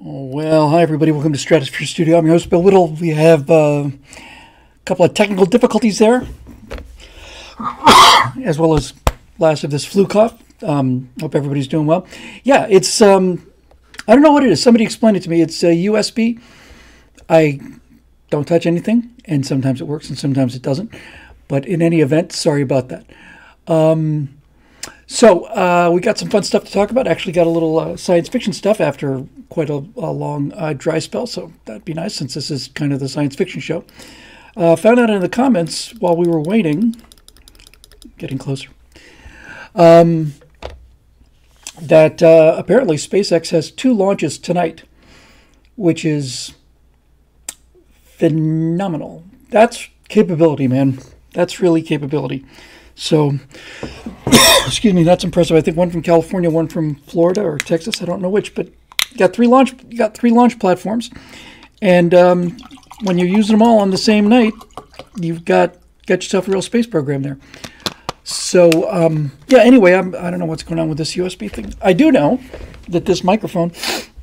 Well, hi everybody. Welcome to Stratosphere Studio. I'm your host, Bill Whittle. We have uh, a couple of technical difficulties there, as well as last of this flu cough. Um, hope everybody's doing well. Yeah, it's um, I don't know what it is. Somebody explained it to me. It's a USB. I don't touch anything, and sometimes it works and sometimes it doesn't. But in any event, sorry about that. Um, so uh, we got some fun stuff to talk about. Actually, got a little uh, science fiction stuff after quite a, a long uh, dry spell. So that'd be nice since this is kind of the science fiction show. Uh, found out in the comments while we were waiting, getting closer, um, that uh, apparently SpaceX has two launches tonight, which is phenomenal. That's capability, man. That's really capability. So, excuse me, that's impressive. I think one from California, one from Florida or Texas. I don't know which, but you got three launch, you got three launch platforms, and um, when you're using them all on the same night, you've got got yourself a real space program there. So um, yeah. Anyway, I'm, I don't know what's going on with this USB thing. I do know that this microphone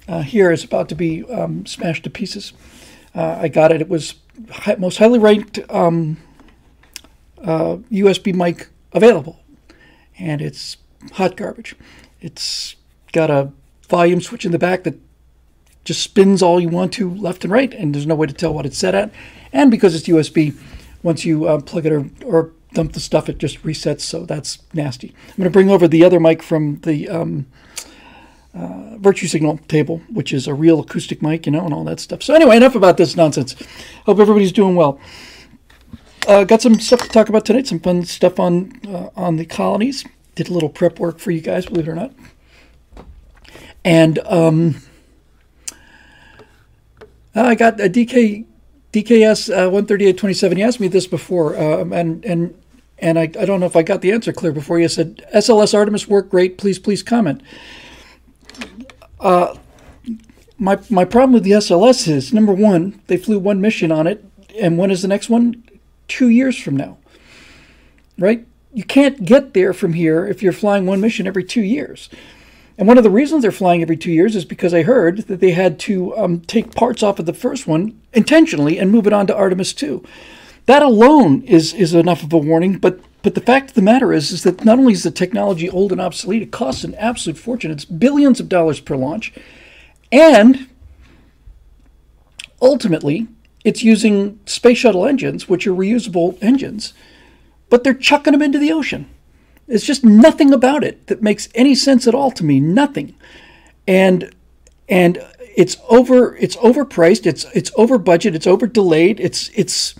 uh, here is about to be um, smashed to pieces. Uh, I got it. It was most highly ranked um, uh, USB mic available, and it's hot garbage. It's got a volume switch in the back that just spins all you want to left and right, and there's no way to tell what it's set at. And because it's USB, once you uh, plug it or, or dump the stuff, it just resets. So that's nasty. I'm going to bring over the other mic from the um, uh, Virtue Signal table, which is a real acoustic mic, you know, and all that stuff. So anyway, enough about this nonsense. Hope everybody's doing well. Uh, got some stuff to talk about tonight. Some fun stuff on uh, on the colonies. Did a little prep work for you guys, believe it or not. And um, I got a DK DKS uh, 13827. He asked me this before, um, and and and I, I don't know if I got the answer clear before. He said SLS Artemis worked great. Please please comment. Uh, my my problem with the SLS is number one, they flew one mission on it, and when is the next one? Two years from now, right? You can't get there from here if you're flying one mission every two years. And one of the reasons they're flying every two years is because I heard that they had to um, take parts off of the first one intentionally and move it on to Artemis 2. That alone is, is enough of a warning, but but the fact of the matter is, is that not only is the technology old and obsolete, it costs an absolute fortune. It's billions of dollars per launch. And ultimately, it's using space shuttle engines, which are reusable engines, but they're chucking them into the ocean. It's just nothing about it that makes any sense at all to me. Nothing. And and it's over it's overpriced, it's it's over budget, it's over delayed, it's it's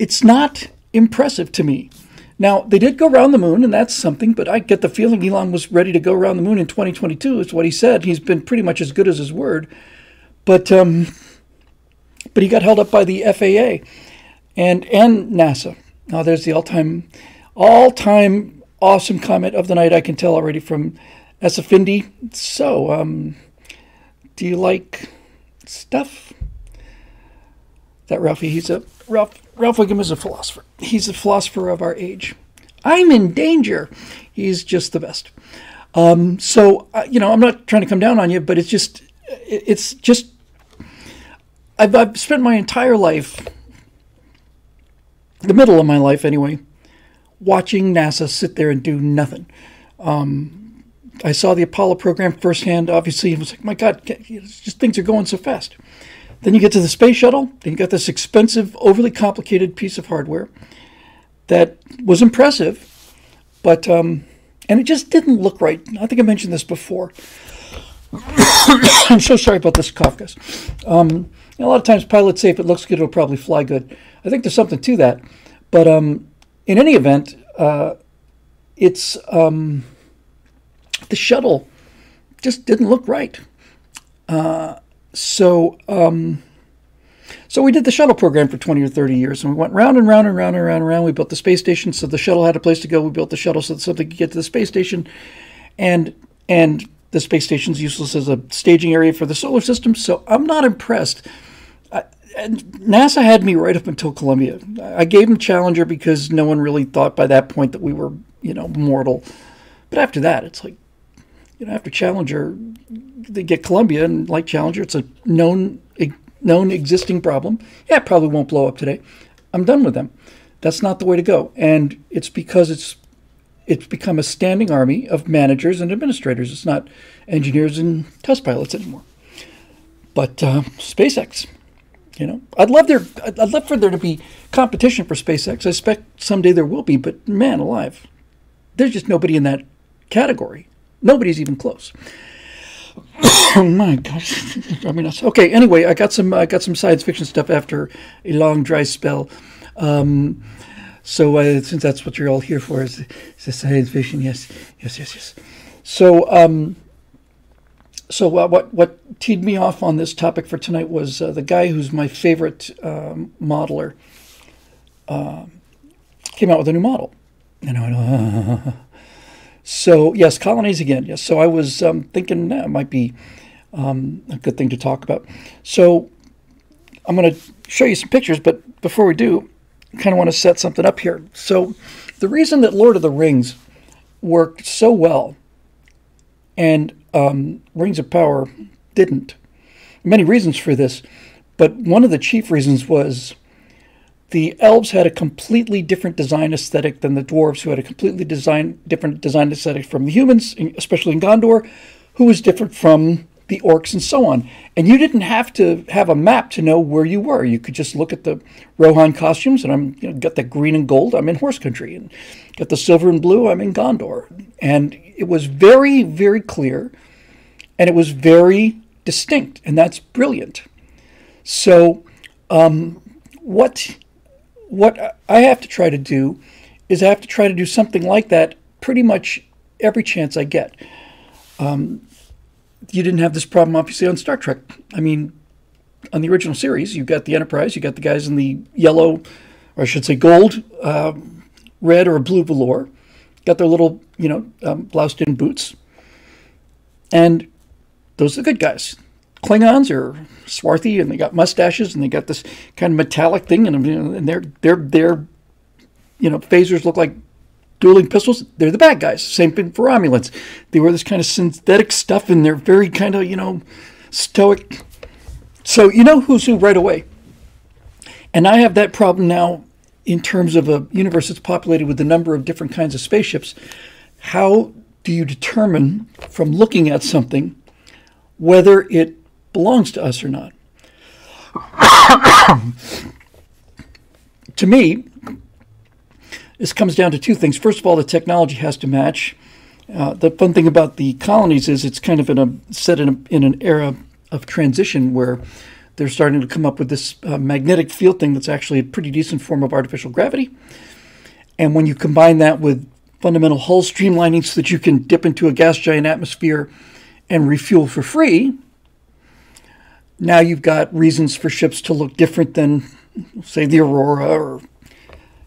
it's not impressive to me. Now, they did go around the moon, and that's something, but I get the feeling Elon was ready to go around the moon in 2022, is what he said. He's been pretty much as good as his word. But um, but he got held up by the FAA and and NASA. Now there's the all-time all-time awesome comment of the night. I can tell already from Esafindi. So, um, do you like stuff? That Ralphie, he's a Ralph. Ralph Wiggum is a philosopher. He's a philosopher of our age. I'm in danger. He's just the best. Um, so, uh, you know, I'm not trying to come down on you, but it's just, it's just I've, I've spent my entire life, the middle of my life anyway, watching NASA sit there and do nothing. Um, I saw the Apollo program firsthand. Obviously, it was like, my God, just things are going so fast. Then you get to the space shuttle. Then you got this expensive, overly complicated piece of hardware that was impressive, but um, and it just didn't look right. I think I mentioned this before. I'm so sorry about this guys. Um, a lot of times pilots say if it looks good, it'll probably fly good. I think there's something to that. But um, in any event, uh, it's um, the shuttle just didn't look right. Uh, so um, so we did the shuttle program for 20 or 30 years, and we went round and round and round and round and round. We built the space station so the shuttle had a place to go. We built the shuttle so that something could get to the space station, and and the space station's useless as a staging area for the solar system. So I'm not impressed and NASA had me right up until Columbia. I gave them Challenger because no one really thought by that point that we were, you know, mortal. But after that, it's like, you know, after Challenger, they get Columbia, and like Challenger, it's a known known existing problem. Yeah, it probably won't blow up today. I'm done with them. That's not the way to go, and it's because it's it's become a standing army of managers and administrators. It's not engineers and test pilots anymore. But uh, SpaceX, you know, I'd love there. I'd love for there to be competition for SpaceX. I expect someday there will be, but man alive, there's just nobody in that category. Nobody's even close. oh my gosh! I mean, okay. Anyway, I got some. I got some science fiction stuff after a long dry spell. Um, so uh, since that's what you're all here for, is, is the science fiction? Yes, yes, yes, yes. So, um, so uh, what what teed me off on this topic for tonight was uh, the guy who's my favorite um, modeler. Uh, came out with a new model, and I went, So yes, colonies again. Yes. So I was um, thinking that might be um, a good thing to talk about. So I'm going to show you some pictures, but before we do, kind of want to set something up here. So the reason that Lord of the Rings worked so well and um, Rings of Power didn't. Many reasons for this, but one of the chief reasons was the elves had a completely different design aesthetic than the dwarves, who had a completely design different design aesthetic from the humans, especially in Gondor, who was different from the orcs and so on. And you didn't have to have a map to know where you were. You could just look at the Rohan costumes, and I'm you know, got the green and gold. I'm in horse country, and got the silver and blue. I'm in Gondor, and it was very, very clear, and it was very distinct, and that's brilliant. So, um, what what I have to try to do is I have to try to do something like that pretty much every chance I get. Um, you didn't have this problem, obviously, on Star Trek. I mean, on the original series, you got the Enterprise, you got the guys in the yellow, or I should say gold, uh, red, or blue velour, got their little, you know, um, bloused in boots. And those are the good guys. Klingons are swarthy and they got mustaches and they got this kind of metallic thing and, and their their their you know phasers look like dueling pistols. They're the bad guys. Same thing for Romulans. They wear this kind of synthetic stuff and they're very kind of you know stoic. So you know who's who right away. And I have that problem now in terms of a universe that's populated with a number of different kinds of spaceships. How do you determine from looking at something whether it belongs to us or not. to me, this comes down to two things. First of all, the technology has to match. Uh, the fun thing about the colonies is it's kind of in a set in, a, in an era of transition where they're starting to come up with this uh, magnetic field thing that's actually a pretty decent form of artificial gravity. And when you combine that with fundamental hull streamlining so that you can dip into a gas giant atmosphere and refuel for free, now you've got reasons for ships to look different than, say, the Aurora or,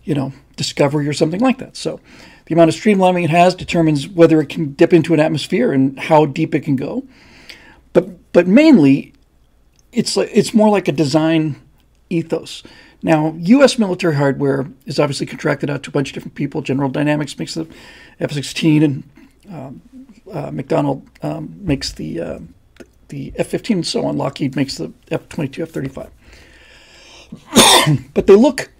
you know, Discovery or something like that. So the amount of streamlining it has determines whether it can dip into an atmosphere and how deep it can go. But but mainly, it's it's more like a design ethos. Now, U.S. military hardware is obviously contracted out to a bunch of different people. General Dynamics makes the F-16, and um, uh, McDonnell um, makes the uh, the F-15 and so on. Lockheed makes the F-22, F-35. but they look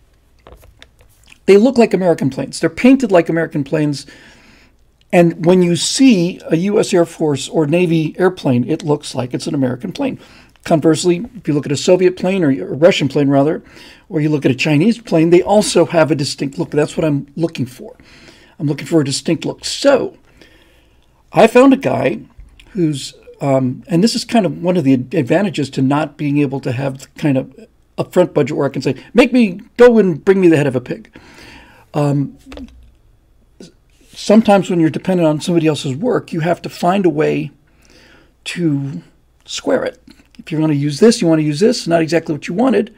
they look like American planes. They're painted like American planes. And when you see a U.S. Air Force or Navy airplane, it looks like it's an American plane. Conversely, if you look at a Soviet plane or a Russian plane, rather, or you look at a Chinese plane, they also have a distinct look. That's what I'm looking for. I'm looking for a distinct look. So, I found a guy who's um, and this is kind of one of the advantages to not being able to have kind of upfront budget where I can say, make me go and bring me the head of a pig. Um, sometimes when you're dependent on somebody else's work, you have to find a way to square it. If you're going to use this, you want to use this, not exactly what you wanted,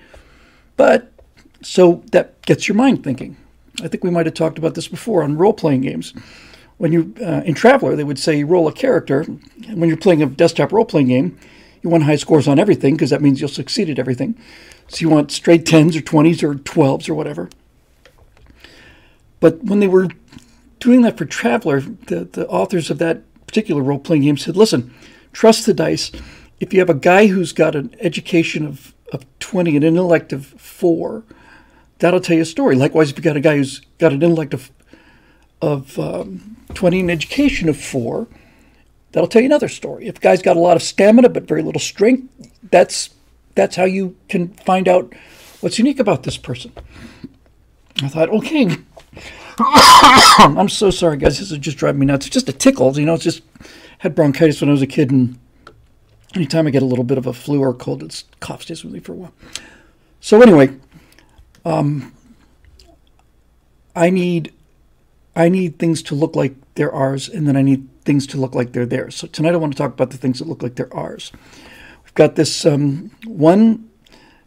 but so that gets your mind thinking. I think we might have talked about this before on role playing games when you uh, in Traveller, they would say you roll a character. When you're playing a desktop role playing game, you want high scores on everything because that means you'll succeed at everything. So you want straight tens or twenties or twelves or whatever. But when they were doing that for Traveller, the, the authors of that particular role playing game said, listen, trust the dice. If you have a guy who's got an education of, of 20 and an intellect of four, that'll tell you a story. Likewise, if you've got a guy who's got an intellect of, of um, 20 and education of four, that'll tell you another story. If a guy's got a lot of stamina but very little strength, that's that's how you can find out what's unique about this person. I thought, okay. I'm so sorry, guys. This is just driving me nuts. It's just a tickle. You know, it's just had bronchitis when I was a kid, and anytime I get a little bit of a flu or cold, it's cough stays with me for a while. So anyway, um, I need I need things to look like they're ours, and then I need things to look like they're theirs. So tonight I want to talk about the things that look like they're ours. We've got this um, one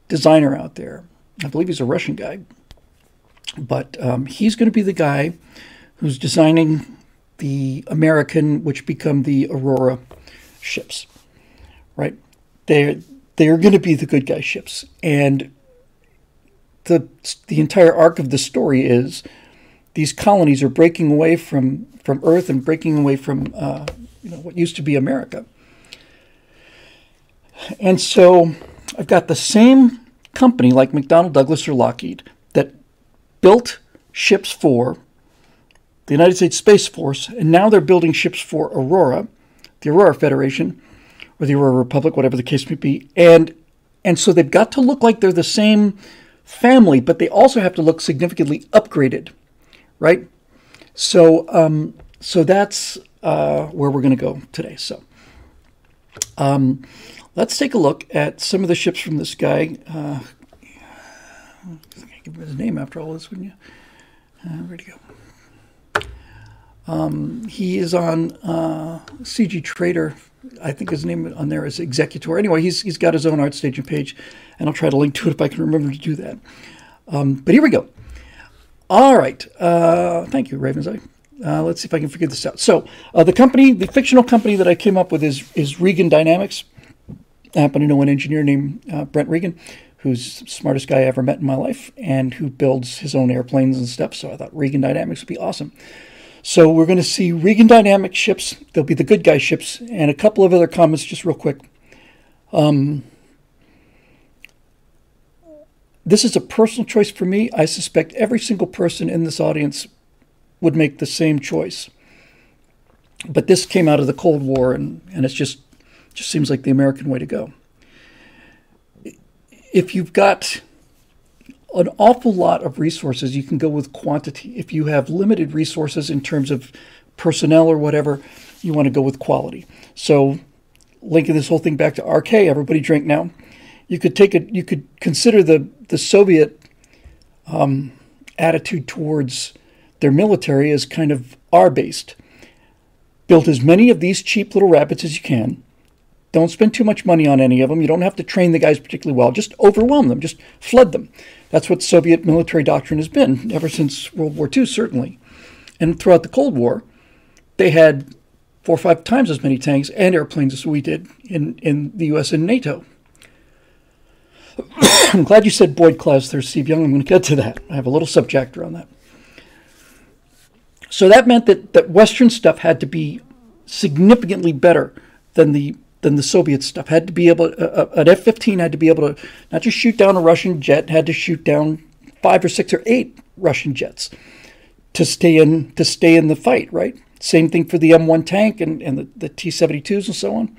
designer out there. I believe he's a Russian guy, but um, he's going to be the guy who's designing the American, which become the Aurora ships, right? They're they're going to be the good guy ships, and the the entire arc of the story is these colonies are breaking away from from Earth and breaking away from uh, you know what used to be America. And so I've got the same company like McDonnell Douglas or Lockheed built ships for the United States Space Force, and now they're building ships for Aurora, the Aurora Federation, or the Aurora Republic, whatever the case may be. And and so they've got to look like they're the same family, but they also have to look significantly upgraded, right? So um, so that's uh, where we're going to go today. So um, let's take a look at some of the ships from this guy. Uh, give him his name after all this, wouldn't you? Uh, where'd he go? Um, he is on uh, CG Trader. I think his name on there is Executor. Anyway, he's he's got his own art staging page, and I'll try to link to it if I can remember to do that. Um, but here we go. All right. Uh, thank you, Raven's Eye. Uh, let's see if I can figure this out. So uh, the company, the fictional company that I came up with is is Regan Dynamics. I happen to know an engineer named uh, Brent Regan, who's the smartest guy I ever met in my life, and who builds his own airplanes and stuff. So I thought Regan Dynamics would be awesome. So we're going to see Regan Dynamics ships. They'll be the good guy ships, and a couple of other comments just real quick. Um, this is a personal choice for me. I suspect every single person in this audience would make the same choice. But this came out of the Cold War, and, and it's just just seems like the American way to go. If you've got an awful lot of resources, you can go with quantity. If you have limited resources in terms of personnel or whatever, you want to go with quality. So, linking this whole thing back to RK, everybody drink now. You could take it. You could consider the the Soviet um, attitude towards their military as kind of R based. Build as many of these cheap little rabbits as you can. Don't spend too much money on any of them. You don't have to train the guys particularly well. Just overwhelm them. Just flood them. That's what Soviet military doctrine has been ever since World War II, certainly. And throughout the Cold War, they had four or five times as many tanks and airplanes as we did in, in the U.S. and NATO. I'm glad you said Boyd class there, Steve Young. I'm going to get to that. I have a little subchapter on that. So that meant that, that Western stuff had to be significantly better than the than the Soviet stuff. Had to be able uh, uh an F-15 had to be able to not just shoot down a Russian jet, had to shoot down five or six or eight Russian jets to stay in to stay in the fight. Right. Same thing for the M1 tank and, and the, the T-72s and so on.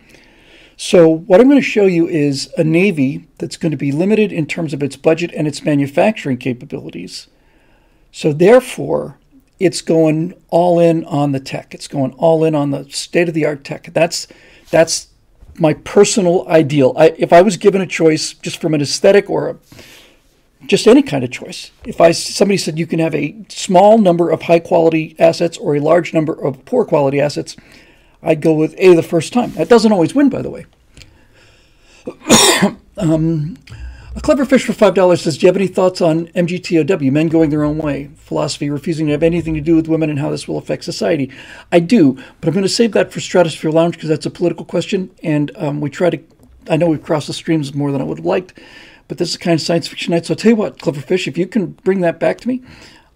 So what I'm going to show you is a Navy that's going to be limited in terms of its budget and its manufacturing capabilities. So therefore, it's going all in on the tech. It's going all in on the state-of-the-art tech. That's that's my personal ideal. I, if I was given a choice just from an aesthetic or a, just any kind of choice, if I somebody said you can have a small number of high quality assets or a large number of poor quality assets, I'd go with A the first time. That doesn't always win, by the way. um, a clever fish for five dollars says, "Do you have any thoughts on MGTOW, men going their own way, philosophy, refusing to have anything to do with women, and how this will affect society?" I do, but I'm going to save that for Stratosphere Lounge because that's a political question, and um, we try to. I know we've crossed the streams more than I would have liked, but this is kind of science fiction night. So I'll tell you what, clever fish, if you can bring that back to me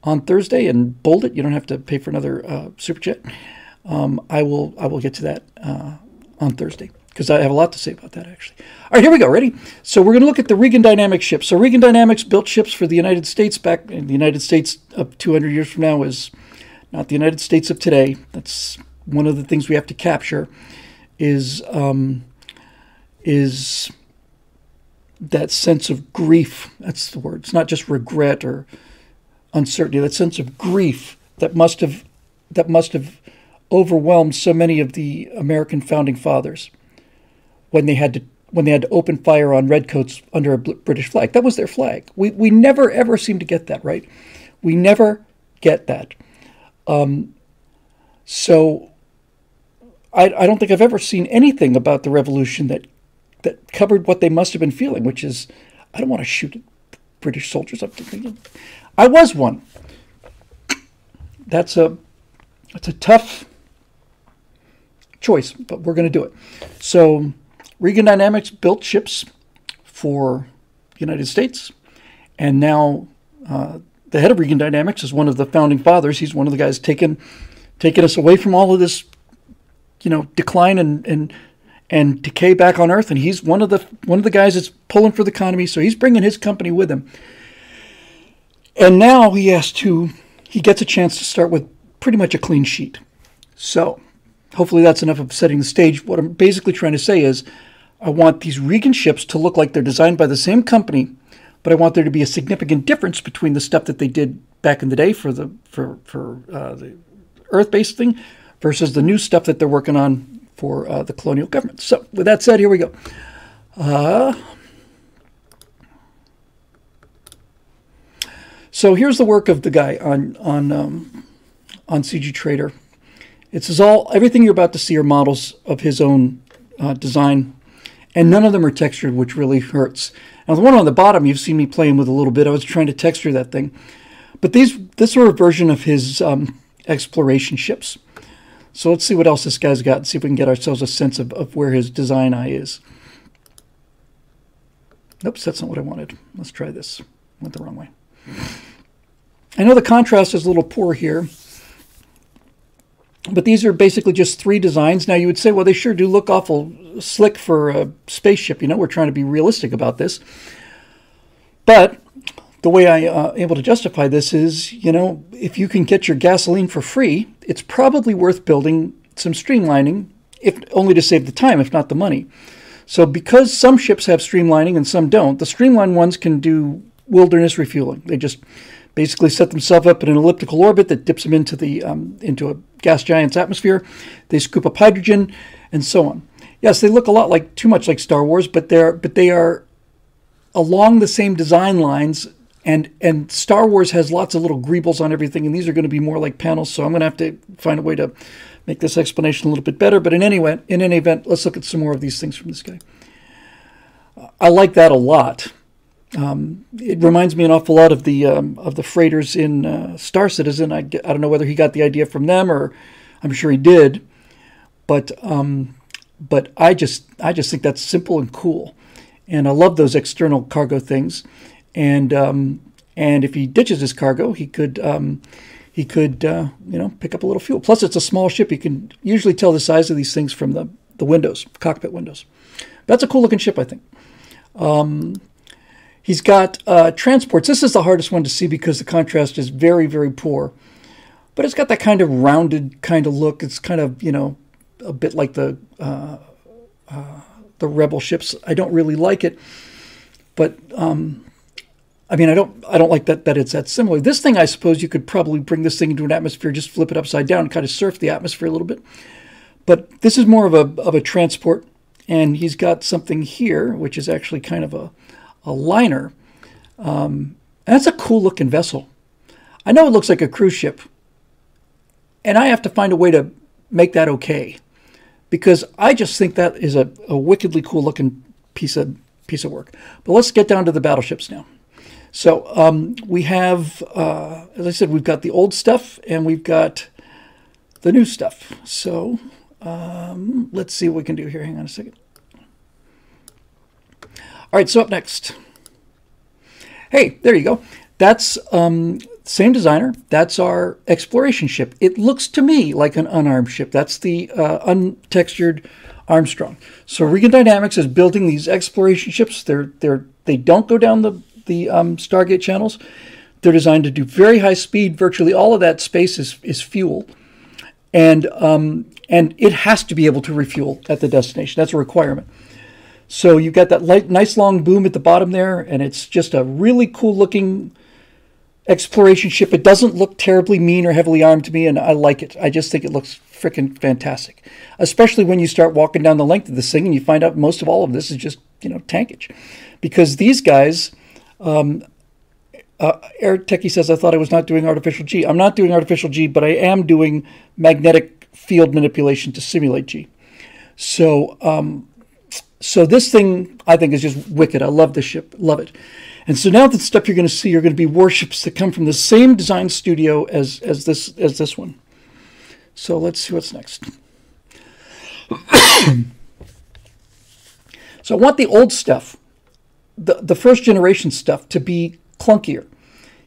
on Thursday and bold it, you don't have to pay for another uh, super chat. um, I will I will get to that uh, on Thursday because I have a lot to say about that actually. All right, here we go. Ready? So we're going to look at the Regan Dynamics ships. So Regan Dynamics built ships for the United States back in the United States of 200 years from now is not the United States of today. That's one of the things we have to capture is um, is that sense of grief. That's the word. It's not just regret or uncertainty. That sense of grief that must have that must have overwhelmed so many of the American founding fathers when they had to when they had to open fire on redcoats under a British flag. That was their flag. We we never ever seem to get that right. We never get that. Um, so I, I don't think I've ever seen anything about the revolution that that covered what they must have been feeling, which is I don't want to shoot British soldiers up to. I was one. That's a that's a tough choice, but we're going to do it. So, Regan Dynamics built ships for the United States, and now uh, the head of Regan Dynamics is one of the founding fathers. He's one of the guys taking taking us away from all of this, you know, decline and and and decay back on Earth. And he's one of the one of the guys that's pulling for the economy. So he's bringing his company with him. And now he has to he gets a chance to start with pretty much a clean sheet. So hopefully that's enough of setting the stage. What I'm basically trying to say is I want these Regan ships to look like they're designed by the same company, but I want there to be a significant difference between the stuff that they did back in the day for the for for uh, the Earth-based thing versus the new stuff that they're working on for uh, the colonial government. So with that said, here we go. Uh, so here's the work of the guy on on um, on CG Trader. It says all everything you're about to see are models of his own uh, design, and none of them are textured, which really hurts. Now the one on the bottom, you've seen me playing with a little bit. I was trying to texture that thing, but these this are a version of his um, exploration ships. So let's see what else this guy's got and see if we can get ourselves a sense of, of where his design eye is. Oops, that's not what I wanted. Let's try this. Went the wrong way. I know the contrast is a little poor here, but these are basically just three designs. Now you would say, well, they sure do look awful slick for a spaceship. You know, we're trying to be realistic about this. But the way I uh, able to justify this is, you know, if you can get your gasoline for free, it's probably worth building some streamlining, if only to save the time, if not the money. So because some ships have streamlining and some don't, the streamlined ones can do wilderness refueling. They just basically set themselves up in an elliptical orbit that dips them into the um, into a gas giant's atmosphere. They scoop up hydrogen, and so on. Yes, they look a lot like too much like Star Wars, but they're but they are along the same design lines and and Star Wars has lots of little greebles on everything, and these are going to be more like panels. So I'm going to have to find a way to make this explanation a little bit better. But in any event, in any event, let's look at some more of these things from this guy. I like that a lot. Um, it reminds me an awful lot of the um, of the freighters in uh, Star Citizen. I, I don't know whether he got the idea from them or I'm sure he did, but um, but I just I just think that's simple and cool, and I love those external cargo things and um, and if he ditches his cargo, he could um, he could uh, you know pick up a little fuel. Plus, it's a small ship. You can usually tell the size of these things from the the windows, cockpit windows. That's a cool looking ship, I think. He's got uh, transports. This is the hardest one to see because the contrast is very very poor, but it's got that kind of rounded kind of look. It's kind of you know a bit like the uh, uh the rebel ships. I don't really like it, but um, I mean, I don't, I don't like that that it's that similar. This thing, I suppose, you could probably bring this thing into an atmosphere, just flip it upside down, and kind of surf the atmosphere a little bit. But this is more of a of a transport, and he's got something here, which is actually kind of a a liner. Um, that's a cool looking vessel. I know it looks like a cruise ship, and I have to find a way to make that okay, because I just think that is a, a wickedly cool looking piece of piece of work. But let's get down to the battleships now. So um, we have, uh, as I said, we've got the old stuff and we've got the new stuff. So um, let's see what we can do here. Hang on a second. All right, so up next. Hey, there you go. That's um, same designer. That's our exploration ship. It looks to me like an unarmed ship. That's the uh, untextured Armstrong. So Regan Dynamics is building these exploration ships. They're they're they don't go down the the um, Stargate channels. They're designed to do very high speed. Virtually all of that space is is fuel, and um, and it has to be able to refuel at the destination. That's a requirement. So you've got that light, nice long boom at the bottom there, and it's just a really cool looking exploration ship. It doesn't look terribly mean or heavily armed to me, and I like it. I just think it looks freaking fantastic, especially when you start walking down the length of this thing and you find out most of all of this is just you know tankage, because these guys. Um, uh, Eric Techie says, I thought I was not doing artificial G. I'm not doing artificial G, but I am doing magnetic field manipulation to simulate G. So, um, so this thing I think is just wicked. I love this ship, love it. And so now the stuff you're going to see are going to be warships that come from the same design studio as as this as this one. So let's see what's next. so I want the old stuff, the, the first generation stuff, to be clunkier.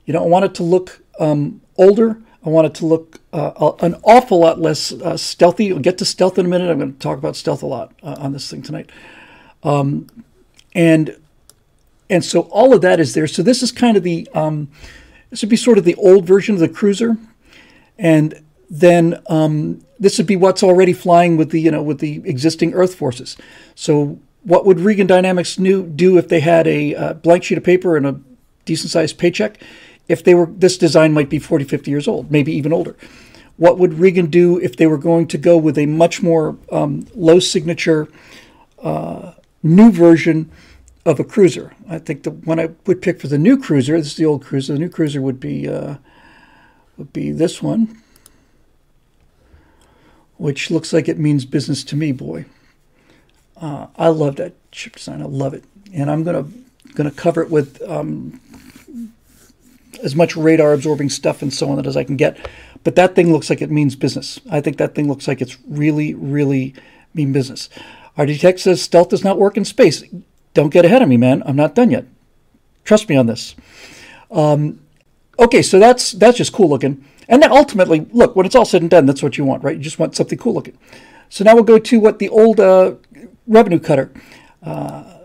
You know, I want it to look um, older. I want it to look uh, an awful lot less uh, stealthy. We'll get to stealth in a minute. I'm going to talk about stealth a lot uh, on this thing tonight. Um, and and so all of that is there. So this is kind of the um, this would be sort of the old version of the cruiser, and then um, this would be what's already flying with the you know with the existing Earth forces. So what would Regan Dynamics new, do if they had a uh, blank sheet of paper and a decent sized paycheck? If they were this design might be 40, 50 years old, maybe even older. What would Regan do if they were going to go with a much more um, low signature uh, new version of a cruiser? I think the one I would pick for the new cruiser. This is the old cruiser. The new cruiser would be uh, would be this one which looks like it means business to me, boy. Uh, I love that ship design. I love it, and I'm gonna gonna cover it with um, as much radar absorbing stuff and so on as I can get. But that thing looks like it means business. I think that thing looks like it's really, really mean business. Architect says stealth does not work in space. Don't get ahead of me, man. I'm not done yet. Trust me on this. Um, okay, so that's that's just cool looking. And then ultimately, look, when it's all said and done, that's what you want, right? You just want something cool looking. So now we'll go to what the old uh, revenue cutter. Uh,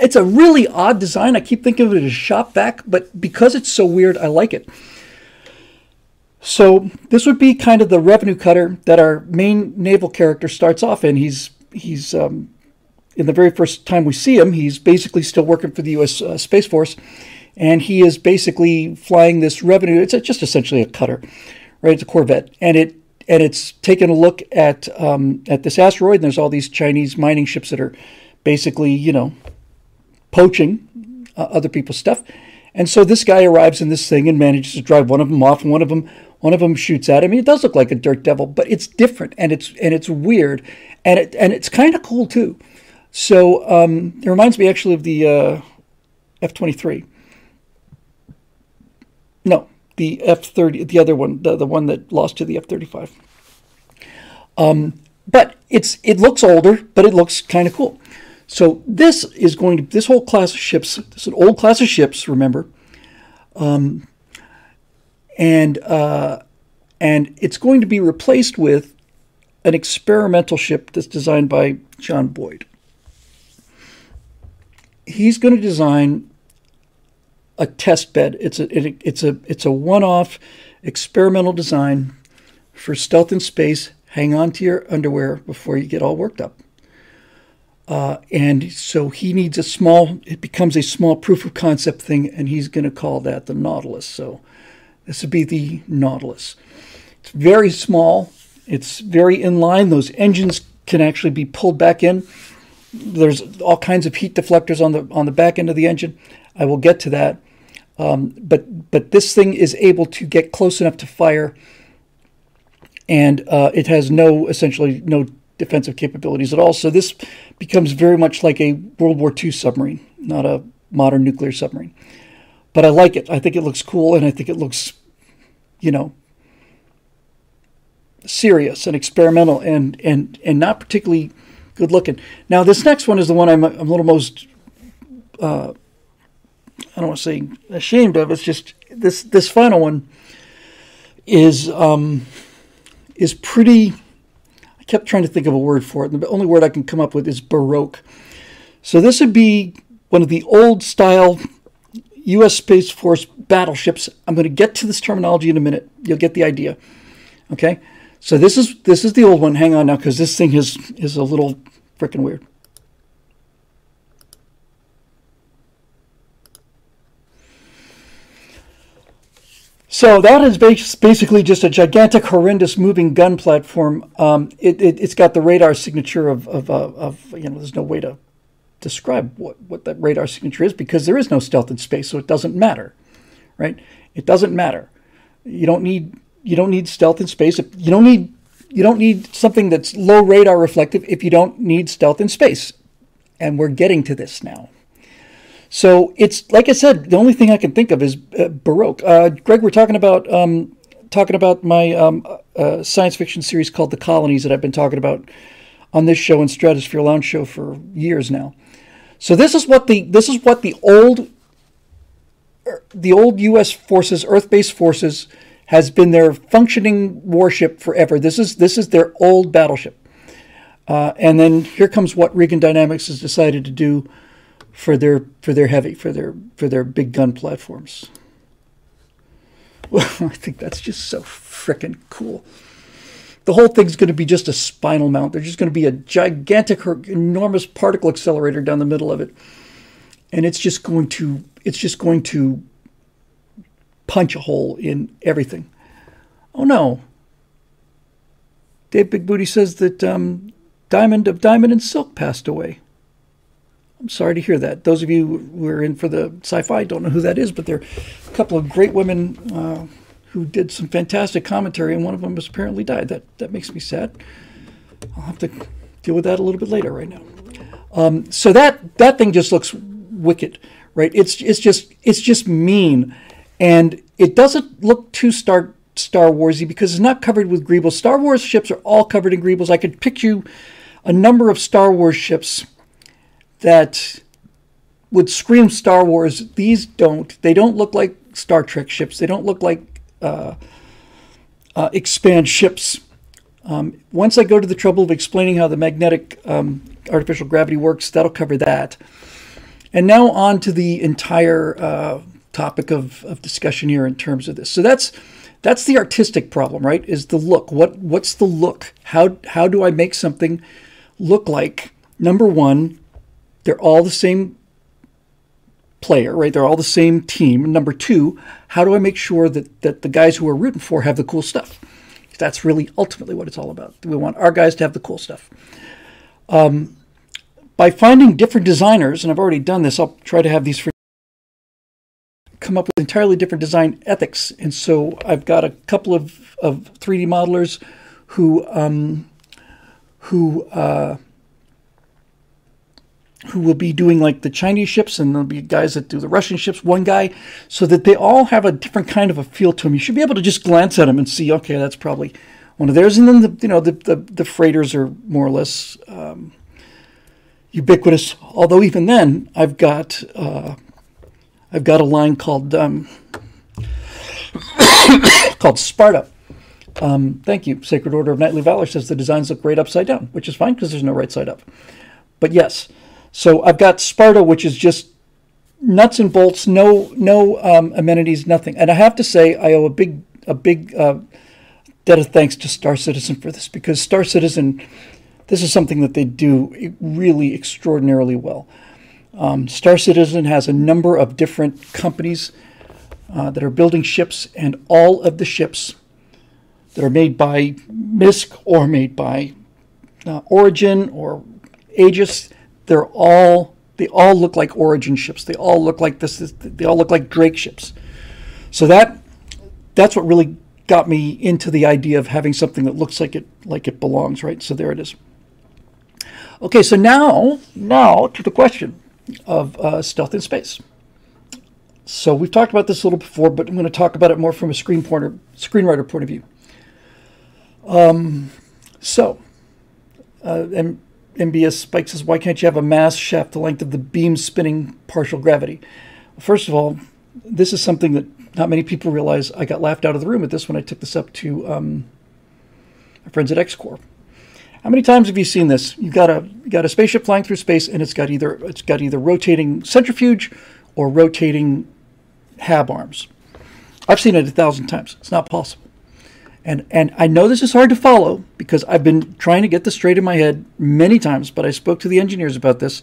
it's a really odd design. I keep thinking of it as shop vac, but because it's so weird, I like it. So this would be kind of the revenue cutter that our main naval character starts off in. He's he's um, in the very first time we see him, he's basically still working for the U.S. Uh, Space Force, and he is basically flying this revenue. It's just essentially a cutter, right? It's a Corvette, and it and it's taken a look at um, at this asteroid. And there's all these Chinese mining ships that are basically, you know, poaching uh, other people's stuff. And so this guy arrives in this thing and manages to drive one of them off, and one of them one of them shoots at him. It does look like a dirt devil, but it's different and it's and it's weird, and it and it's kind of cool too. So um, it reminds me actually of the uh, F twenty three no, the F thirty, the other one, the, the one that lost to the F thirty five. Um, but it's it looks older, but it looks kind of cool. So this is going to this whole class of ships. This is an old class of ships, remember, um, and uh, and it's going to be replaced with an experimental ship that's designed by John Boyd. He's going to design a test bed. It's a it, it's a it's a one-off experimental design for stealth in space. Hang on to your underwear before you get all worked up. Uh, and so he needs a small. It becomes a small proof of concept thing, and he's going to call that the Nautilus. So this would be the Nautilus. It's very small. It's very in line. Those engines can actually be pulled back in. There's all kinds of heat deflectors on the on the back end of the engine. I will get to that. Um, but but this thing is able to get close enough to fire, and uh, it has no essentially no defensive capabilities at all. So this becomes very much like a World War II submarine, not a modern nuclear submarine. But I like it. I think it looks cool, and I think it looks, you know, serious and experimental, and and and not particularly good looking. Now this next one is the one I'm, I'm a little most uh, I don't want to say ashamed of. It's just this this final one is um, is pretty. I kept trying to think of a word for it, and the only word I can come up with is baroque. So this would be one of the old style U.S. Space Force battleships. I'm going to get to this terminology in a minute. You'll get the idea. Okay, so this is this is the old one. Hang on now, because this thing is is a little freaking weird. So that is basically just a gigantic, horrendous moving gun platform. Um, it, has it, got the radar signature of, of, uh, of, you know, there's no way to describe what, what that radar signature is because there is no stealth in space, so it doesn't matter, right? It doesn't matter. You don't need you don't need stealth in space. You don't need you don't need something that's low radar reflective if you don't need stealth in space. And we're getting to this now. So it's like I said, the only thing I can think of is uh, Baroque. Uh, Greg, we're talking about um, talking about my um, uh, science fiction series called The Colonies that I've been talking about on this show and Stratosphere Lounge show for years now. So this is what the this is what the old er, the old U.S. forces, Earth-based forces, has been their functioning warship forever. This is this is their old battleship. Uh, and then here comes what Regan Dynamics has decided to do for their for their heavy for their for their big gun platforms. Well, I think that's just so freaking cool. The whole thing's going to be just a spinal mount. There's just going to be a gigantic, enormous particle accelerator down the middle of it, and it's just going to it's just going to punch a hole in everything. Oh no. Dave Big Booty says that um, Diamond of Diamond and Silk passed away. I'm sorry to hear that. Those of you who are in for the sci-fi don't know who that is, but they're a couple of great women uh, who did some fantastic commentary, and one of them has apparently died. That that makes me sad. I'll have to deal with that a little bit later. Right now, um, so that that thing just looks wicked, right? It's it's just it's just mean, and it doesn't look too Star Star Warsy because it's not covered with greebles. Star Wars ships are all covered in greebles. I could pick you a number of Star Wars ships that would scream Star Wars. These don't. They don't look like Star Trek ships. They don't look like uh, uh, Expanse ships. Um, once I go to the trouble of explaining how the magnetic um, artificial gravity works, that'll cover that. And now on to the entire uh, topic of, of discussion here in terms of this. So that's that's the artistic problem, right? Is the look. What what's the look? How how do I make something look like number one they're all the same player, right? They're all the same team. Number two, how do I make sure that, that the guys who are rooting for have the cool stuff? That's really ultimately what it's all about. We want our guys to have the cool stuff. Um, by finding different designers, and I've already done this, I'll try to have these for come up with entirely different design ethics. And so I've got a couple of, of 3D modelers who um, who uh, who will be doing like the Chinese ships, and there'll be guys that do the Russian ships, one guy, so that they all have a different kind of a feel to them. You should be able to just glance at them and see, okay, that's probably one of theirs. And then the you know the the, the freighters are more or less um, ubiquitous. Although even then, I've got uh, I've got a line called um, called Sparta. Um, thank you. Sacred Order of Knightly Valor says the designs look great upside down, which is fine because there's no right side up. But yes, so I've got Sparta, which is just nuts and bolts, no no um, amenities, nothing. And I have to say, I owe a big a big uh, debt of thanks to Star Citizen for this because Star Citizen, this is something that they do really extraordinarily well. Um, Star Citizen has a number of different companies uh, that are building ships, and all of the ships that are made by MISC or made by uh, Origin or Aegis, they're all they all look like Origin ships. They all look like this. They all look like Drake ships. So that that's what really got me into the idea of having something that looks like it like it belongs, right? So there it is. Okay, so now now to the question of uh, stealth in space. So we've talked about this a little before, but I'm going to talk about it more from a screen pointer, screenwriter point of view. Um, so, uh, and MBS Spike says, why can't you have a mass shaft the length of the beam spinning partial gravity? First of all, this is something that not many people realize. I got laughed out of the room at this when I took this up to um, our friends at X Corps. How many times have you seen this? You've got a you got a spaceship flying through space, and it's got either it's got either rotating centrifuge or rotating hab arms. I've seen it a thousand times. It's not possible. And and I know this is hard to follow because I've been trying to get this straight in my head many times, but I spoke to the engineers about this.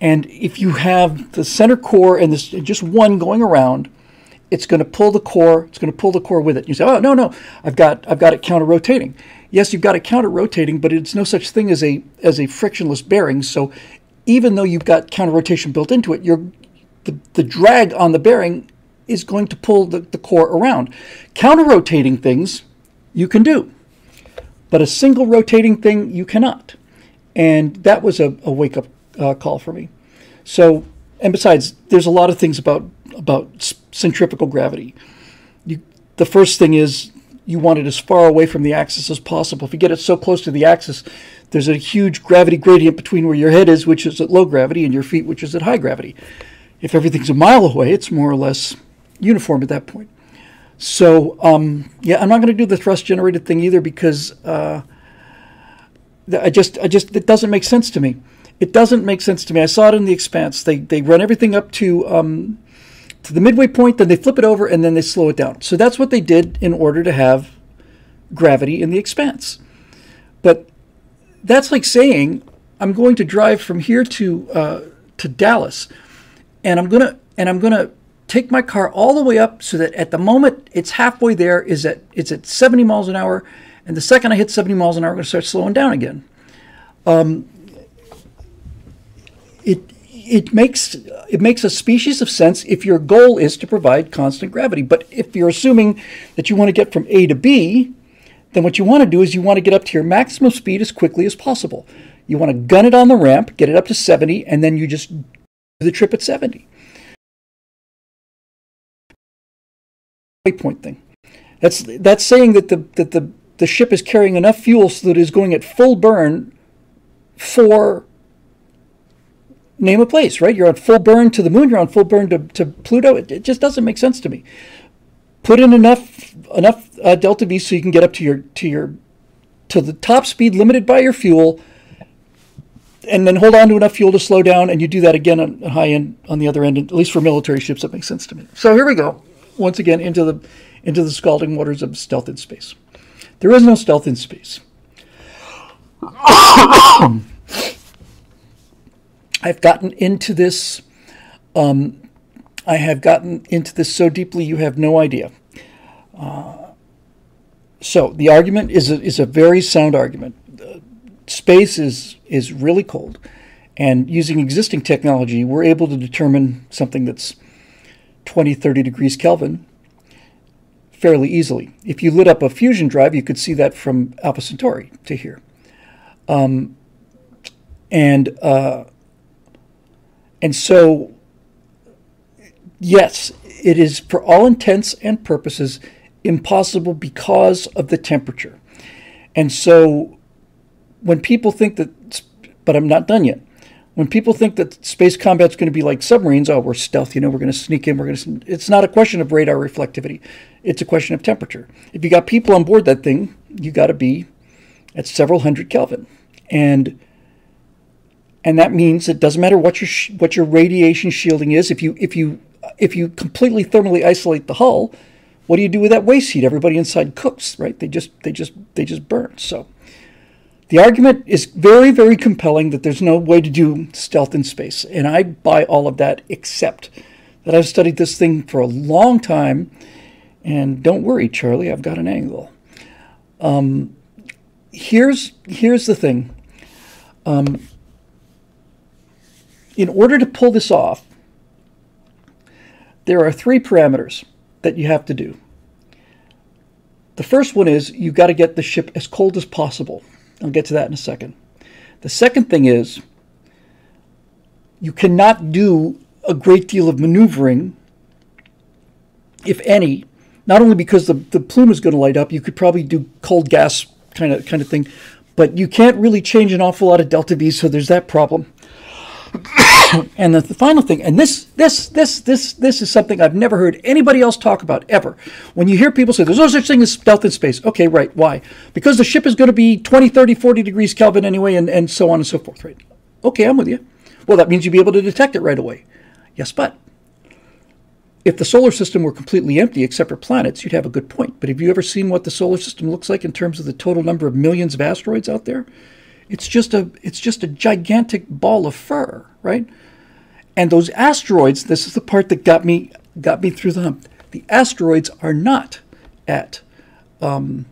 And if you have the center core and this just one going around, it's going to pull the core. It's going to pull the core with it. You say, "Oh no, no, I've got I've got it counter rotating." Yes, you've got it counter rotating, but it's no such thing as a as a frictionless bearing. So even though you've got counter rotation built into it, you're the, the drag on the bearing is going to pull the, the core around. Counter rotating things you can do, but a single rotating thing you cannot. And that was a, a wake up uh, call for me. So, and besides, there's a lot of things about about centrifugal gravity. You, the first thing is you want it as far away from the axis as possible. If you get it so close to the axis, there's a huge gravity gradient between where your head is, which is at low gravity, and your feet, which is at high gravity. If everything's a mile away, it's more or less uniform at that point. So, um, yeah, I'm not going to do the thrust generated thing either because uh, I just, I just, it doesn't make sense to me. It doesn't make sense to me. I saw it in the Expanse. They they run everything up to um, to the midway point, then they flip it over, and then they slow it down. So that's what they did in order to have gravity in the Expanse. But that's like saying I'm going to drive from here to uh, to Dallas, and I'm gonna and I'm gonna take my car all the way up so that at the moment it's halfway there is at it's at 70 miles an hour, and the second I hit 70 miles an hour, I'm going to start slowing down again. Um, it it makes it makes a species of sense if your goal is to provide constant gravity. But if you're assuming that you want to get from A to B, then what you want to do is you want to get up to your maximum speed as quickly as possible. You want to gun it on the ramp, get it up to 70, and then you just do the trip at 70. Waypoint thing. That's that's saying that the that the the ship is carrying enough fuel so that it is going at full burn for name a place, right? You're on full burn to the moon, you're on full burn to, to Pluto. It, it just doesn't make sense to me. Put in enough enough uh, delta V so you can get up to your to your to the top speed limited by your fuel, and then hold on to enough fuel to slow down, and you do that again on high end on the other end. At least for military ships, that makes sense to me. So here we go, once again into the into the scalding waters of stealth in space. There is no stealth in space. I've gotten into this. Um, I have gotten into this so deeply you have no idea. Uh, so the argument is a, is a very sound argument. Uh, space is is really cold, and using existing technology, we're able to determine something that's 20, 30 degrees Kelvin fairly easily. If you lit up a fusion drive, you could see that from Alpha Centauri to here. Um, and uh, and so, yes, it is for all intents and purposes impossible because of the temperature. And so, when people think that, but I'm not done yet. When people think that space combat's going to be like submarines, oh, we're stealth, you know, we're going to sneak in, we're going to. It's not a question of radar reflectivity, it's a question of temperature. If you got people on board that thing, you got to be at several hundred Kelvin. And and that means it doesn't matter what your what your radiation shielding is. If you if you if you completely thermally isolate the hull, what do you do with that waste heat? Everybody inside cooks, right? They just they just they just burn. So the argument is very very compelling that there's no way to do stealth in space, and I buy all of that except that I've studied this thing for a long time. And don't worry, Charlie, I've got an angle. Um, here's here's the thing. Um, in order to pull this off, there are three parameters that you have to do. The first one is you've got to get the ship as cold as possible. I'll get to that in a second. The second thing is you cannot do a great deal of maneuvering, if any, not only because the, the plume is going to light up, you could probably do cold gas kind of kind of thing, but you can't really change an awful lot of delta V, so there's that problem. and the, the, final thing, and this, this, this, this, this is something I've never heard anybody else talk about ever. When you hear people say there's no such thing as stealth in space, okay, right? Why? Because the ship is going to be 20, 30, 40 degrees Kelvin anyway, and, and so on and so forth, right? Okay, I'm with you. Well, that means you'd be able to detect it right away. Yes, but if the solar system were completely empty except for planets, you'd have a good point. But have you ever seen what the solar system looks like in terms of the total number of millions of asteroids out there? It's just a it's just a gigantic ball of fur, right? And those asteroids, this is the part that got me got me through the hump. The asteroids are not at um,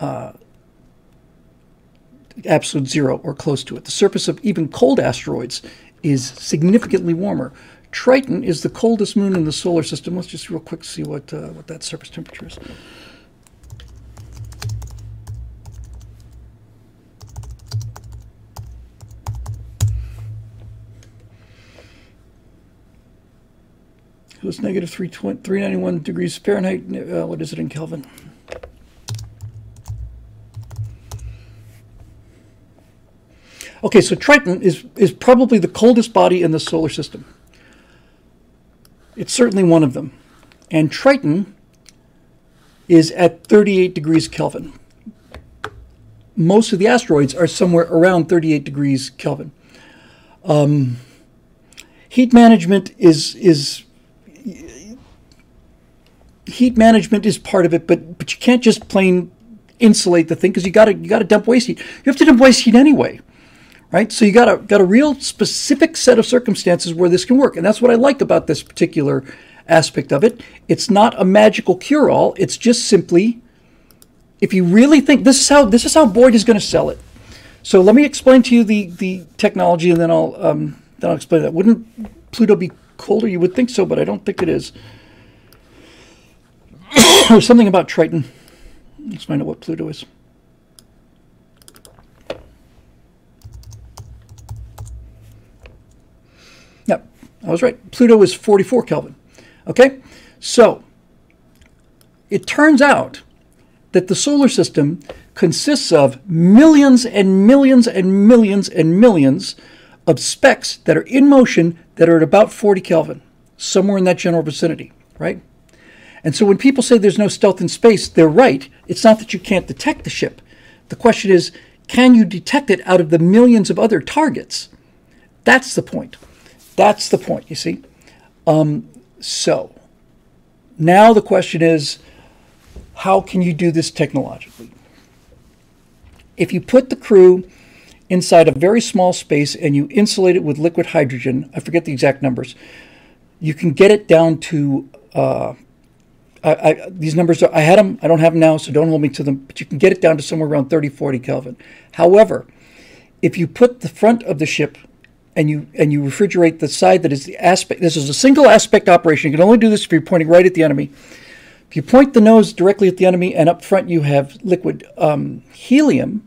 uh, absolute zero or close to it. The surface of even cold asteroids is significantly warmer. Triton is the coldest moon in the solar system. Let's just real quick see what uh, what that surface temperature is. It was negative 391 degrees Fahrenheit. Uh, what is it in Kelvin? Okay, so Triton is, is probably the coldest body in the solar system. It's certainly one of them. And Triton is at 38 degrees Kelvin. Most of the asteroids are somewhere around 38 degrees Kelvin. Um, heat management is is heat management is part of it, but but you can't just plain insulate the thing because you got to you got to dump waste heat. You have to dump waste heat anyway right? So you got a got a real specific set of circumstances where this can work, and that's what I like about this particular aspect of it. It's not a magical cure-all. It's just simply, if you really think this is how this is how Boyd is going to sell it. So let me explain to you the the technology, and then I'll um, then I'll explain that. Wouldn't Pluto be colder? You would think so, but I don't think it is. There's something about Triton. Let's find out what Pluto is. Yep, I was right. Pluto is 44 Kelvin. Okay? So, it turns out that the solar system consists of millions and millions and millions and millions of specks that are in motion that are at about 40 Kelvin, somewhere in that general vicinity, right? And so when people say there's no stealth in space, they're right. It's not that you can't detect the ship. The question is, can you detect it out of the millions of other targets? That's the point. That's the point, you see. Um, so now the question is how can you do this technologically? If you put the crew inside a very small space and you insulate it with liquid hydrogen, I forget the exact numbers, you can get it down to. Uh, I, I, these numbers are, I had them, I don't have them now, so don't hold me to them, but you can get it down to somewhere around 30, 40 Kelvin. However, if you put the front of the ship and you and you refrigerate the side that is the aspect. This is a single aspect operation. You can only do this if you're pointing right at the enemy. If you point the nose directly at the enemy and up front you have liquid um, helium,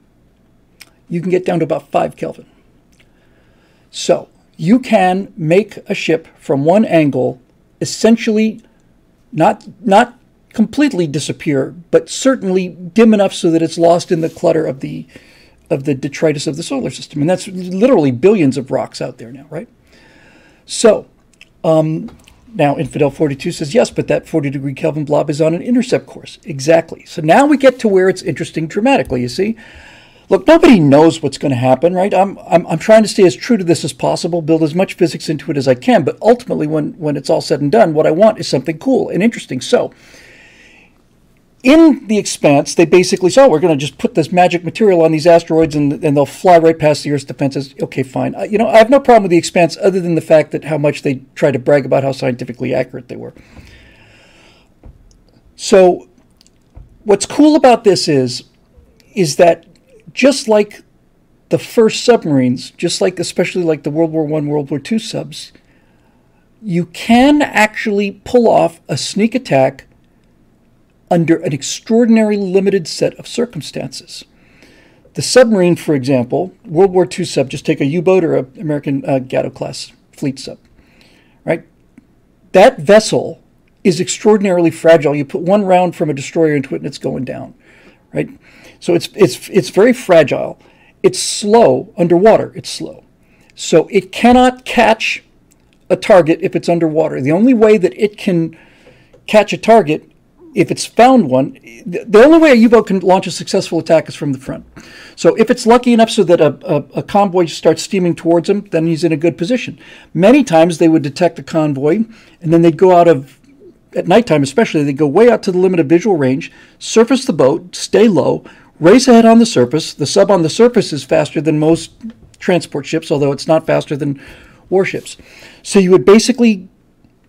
you can get down to about five Kelvin. So you can make a ship from one angle essentially not not completely disappear, but certainly dim enough so that it's lost in the clutter of the of the detritus of the solar system. And that's literally billions of rocks out there now, right? So, um, now Infidel 42 says, yes, but that 40 degree Kelvin blob is on an intercept course. Exactly. So now we get to where it's interesting dramatically, you see. Look, nobody knows what's going to happen, right? I'm, I'm, I'm trying to stay as true to this as possible, build as much physics into it as I can. But ultimately, when, when it's all said and done, what I want is something cool and interesting. So, in the expanse, they basically say, oh, we're going to just put this magic material on these asteroids and, and they'll fly right past the Earth's defenses. Okay, fine. you know, I have no problem with the expanse other than the fact that how much they try to brag about how scientifically accurate they were. So, what's cool about this is, is that just like the first submarines, just like especially like the World War One, World War Two subs, you can actually pull off a sneak attack under an extraordinarily limited set of circumstances. The submarine, for example, World War II sub, just take a U boat or an American uh, Gato class fleet sub, right? That vessel is extraordinarily fragile. You put one round from a destroyer into it and it's going down, right? So it's, it's, it's very fragile. It's slow underwater, it's slow. So it cannot catch a target if it's underwater. The only way that it can catch a target, if it's found one, the only way a U boat can launch a successful attack is from the front. So if it's lucky enough so that a, a, a, convoy starts steaming towards him, then he's in a good position. Many times they would detect a convoy and then they'd go out of, at nighttime especially, they'd go way out to the limit of visual range, surface the boat, stay low, race ahead on the surface. The sub on the surface is faster than most transport ships, although it's not faster than warships. So you would basically,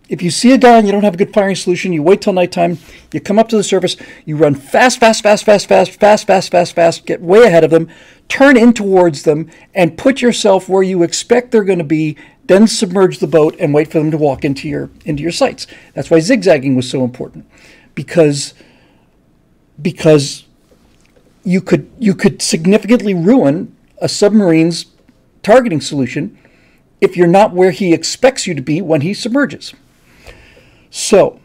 if you see a guy and you don't have a good firing solution, you wait till nighttime, you come up to the surface, you run fast, fast, fast, fast, fast, fast, fast, fast, fast, get way ahead of them, turn in towards them, and put yourself where you expect they're going to be. Then submerge the boat and wait for them to walk into your into your sights. That's why zigzagging was so important, because because you could you could significantly ruin a submarine's targeting solution if you're not where he expects you to be when he submerges. So,